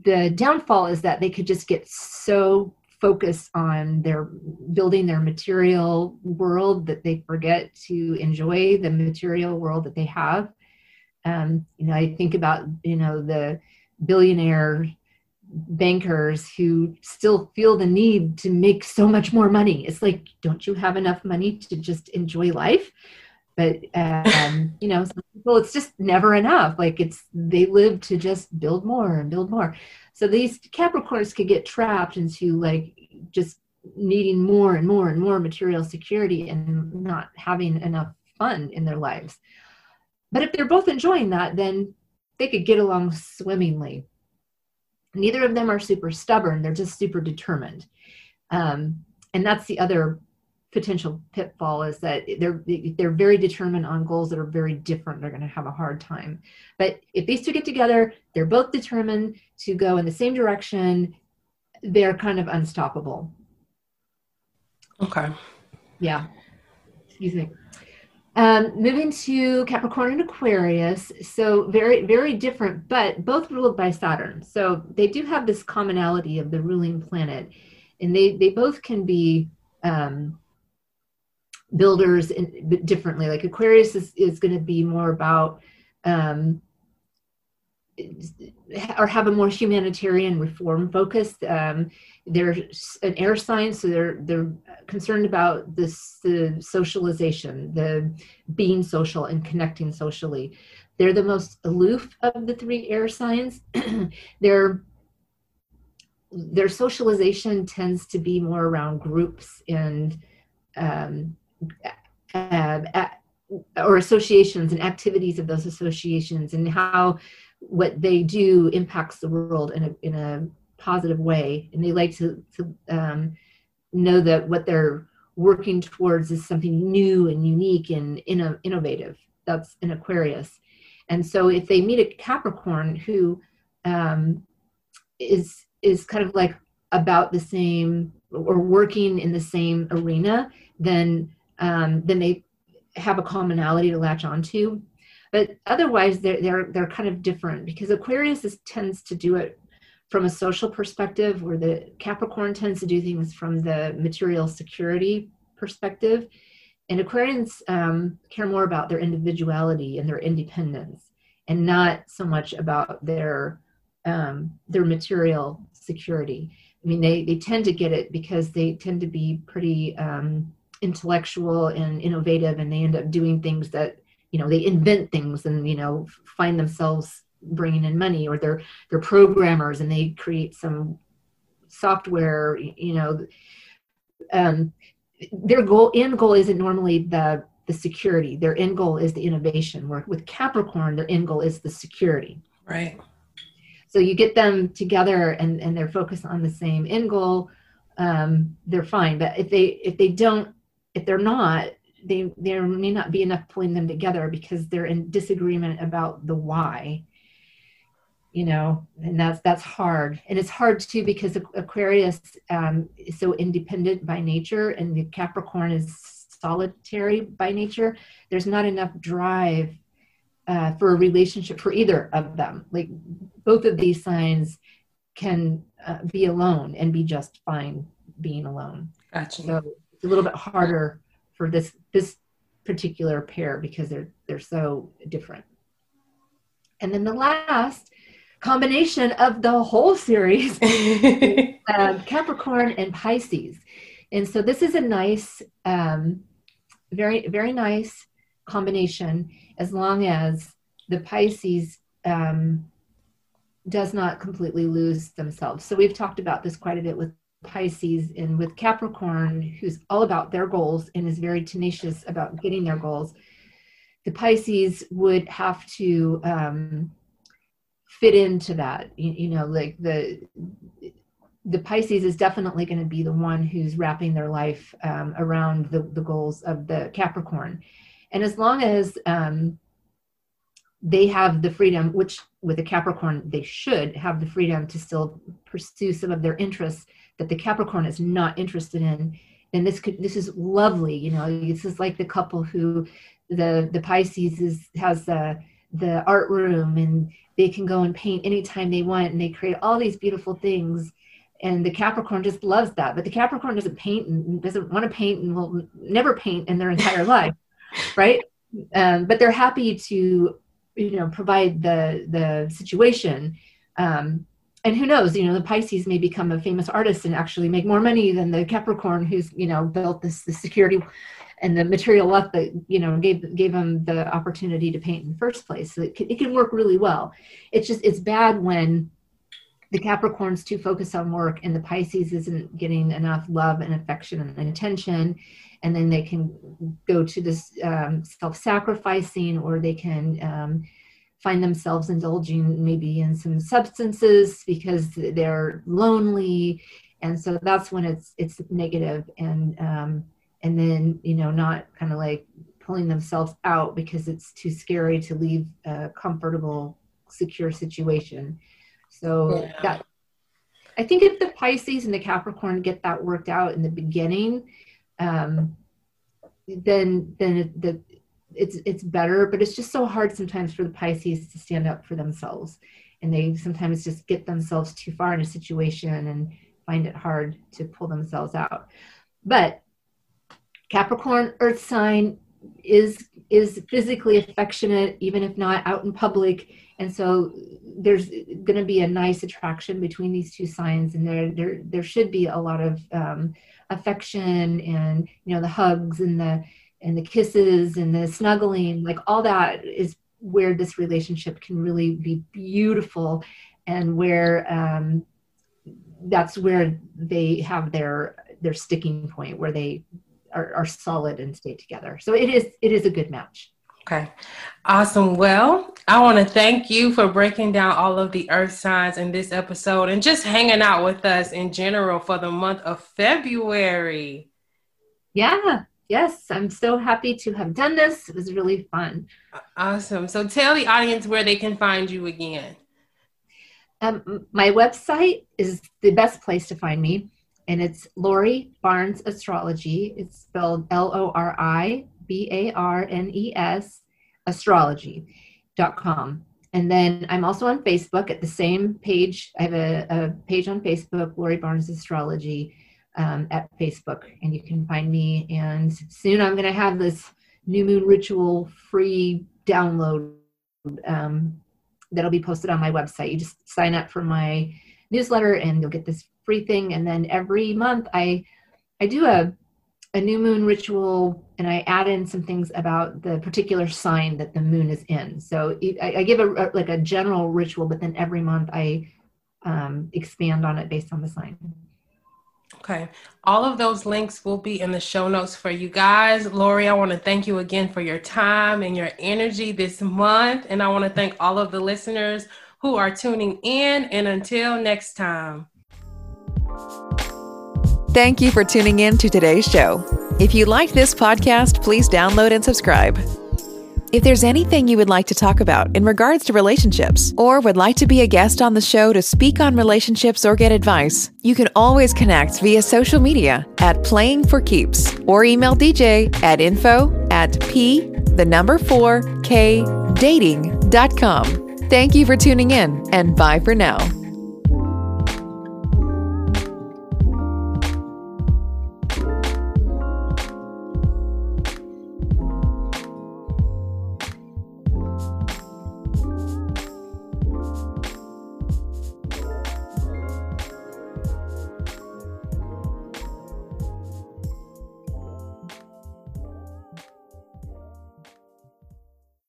the downfall is that they could just get so focused on their building their material world that they forget to enjoy the material world that they have. Um, you know i think about you know the billionaire bankers who still feel the need to make so much more money. It's like don't you have enough money to just enjoy life but um, you know some people it's just never enough. Like it's they live to just build more and build more. So these capricorns could get trapped into like just needing more and more and more material security and not having enough fun in their lives. But if they're both enjoying that then they could get along swimmingly. Neither of them are super stubborn. They're just super determined. Um, and that's the other potential pitfall is that they're they're very determined on goals that are very different. They're going to have a hard time. But if these two get together they're both determined to go in the same direction they're kind of unstoppable. Okay. Yeah. Excuse me um, moving to Capricorn and Aquarius, so very, very different, but both ruled by Saturn. So they do have this commonality of the ruling planet, and they they both can be um, builders in, differently. Like Aquarius is, is going to be more about um, or have a more humanitarian reform focus. Um, they're an air sign, so they're they're concerned about this the socialization, the being social and connecting socially. They're the most aloof of the three air signs. *clears throat* their their socialization tends to be more around groups and um, uh, or associations and activities of those associations and how what they do impacts the world in a, in a positive way. And they like to, to um, know that what they're working towards is something new and unique and inno- innovative. That's an aquarius. And so if they meet a capricorn who um, is is kind of like about the same or working in the same arena then um, then they have a commonality to latch onto. But otherwise, they're they're they're kind of different because Aquarius is, tends to do it from a social perspective, where the Capricorn tends to do things from the material security perspective, and Aquarians um, care more about their individuality and their independence, and not so much about their um, their material security. I mean, they they tend to get it because they tend to be pretty um, intellectual and innovative and they end up doing things that you know they invent things and you know find themselves bringing in money or they're they're programmers and they create some software you know. Um, their goal end goal isn't normally the the security. Their end goal is the innovation. Where with capricorn their end goal is the security. Right. So you get them together and, and they're focused on the same end goal, um, they're fine. But if they if they don't, if they're not, they there may not be enough pulling them together because they're in disagreement about the why you know and that's that's hard. And it's hard too because aquarius um, is so independent by nature and the capricorn is solitary by nature. There's not enough drive uh, for a relationship for either of them. Like both of these signs can uh, be alone and be just fine being alone. Gotcha. so a little bit harder for this this particular pair because they're they're so different and then the last combination of the whole series *laughs* um, Capricorn and Pisces. And so this is a nice, um, very, very nice combination as long as the Pisces um, does not completely lose themselves. So we've talked about this quite a bit with Pisces and with Capricorn, who's all about their goals and is very tenacious about getting their goals. The Pisces would have to um, fit into that you, you know like the the Pisces is definitely going to be the one who's wrapping their life um, around the, the goals of the Capricorn. And as long as um, they have the freedom, which with a Capricorn, they should have the freedom to still pursue some of their interests that the Capricorn is not interested in, then this could this is lovely. You know, this is like the couple who the the Pisces is has the the art room and they can go and paint anytime they want and they create all these beautiful things and the capricorn just loves that but the capricorn doesn't paint and doesn't want to paint and will never paint in their entire *laughs* life right um, but they're happy to you know provide the the situation um, and who knows you know the pisces may become a famous artist and actually make more money than the capricorn who's you know built this the security and the material luck that you know gave gave them the opportunity to paint in the first place. So it can, it can work really well. It's just it's bad when the Capricorn's too focused on work and the Pisces isn't getting enough love and affection and attention. And then they can go to this um, self sacrificing or they can um, find themselves indulging maybe in some substances because they're lonely. And so that's when it's it's negative and um, and then you know not kind of like pulling themselves out because it's too scary to leave a comfortable secure situation so yeah. that i think if the pisces and the capricorn get that worked out in the beginning um, then then the it's it's better but it's just so hard sometimes for the pisces to stand up for themselves. And they sometimes just get themselves too far in a situation and find it hard to pull themselves out. But Capricorn earth sign is is physically affectionate even if not out in public. And so there's going to be a nice attraction between these two signs and there there there should be a lot of um, affection and you know the hugs and the and the kisses and the snuggling like all that is where this relationship can really be beautiful and where um, that's where they have their their sticking point where they are, are solid and stay together. So it is it is a good match. Okay. Awesome. Well, I want to thank you for breaking down all of the earth signs in this episode and just hanging out with us in general for the month of February. Yeah. Yes. I'm so happy to have done this. It was really fun. Awesome. So tell the audience where they can find you again. Um, my website is the best place to find me and it's Lori Barnes Astrology. It's spelled L O R I B A R N E S astrology.com. And then I'm also on Facebook at the same page. I have a, a page on Facebook, Lori Barnes Astrology, um, at Facebook, and you can find me. And soon I'm going to have this new moon ritual free download um, that'll be posted on my website. You just sign up for my newsletter, and you'll get this free thing and then every month i i do a a new moon ritual and i add in some things about the particular sign that the moon is in so i, I give a, a, like a general ritual but then every month i um, expand on it based on the sign Okay. All of those links will be in the show notes for you guys. Lori, I want to thank you again for your time and your energy this month. And I want to thank all of the listeners who are tuning in. And until next time. Thank you for tuning in to today's show. If you like this podcast, please download and subscribe. If there's anything you would like to talk about in regards to relationships, or would like to be a guest on the show to speak on relationships or get advice, you can always connect via social media at Playing for Keeps or email DJ at info at p the number 4 k dating.com. Thank you for tuning in and bye for now.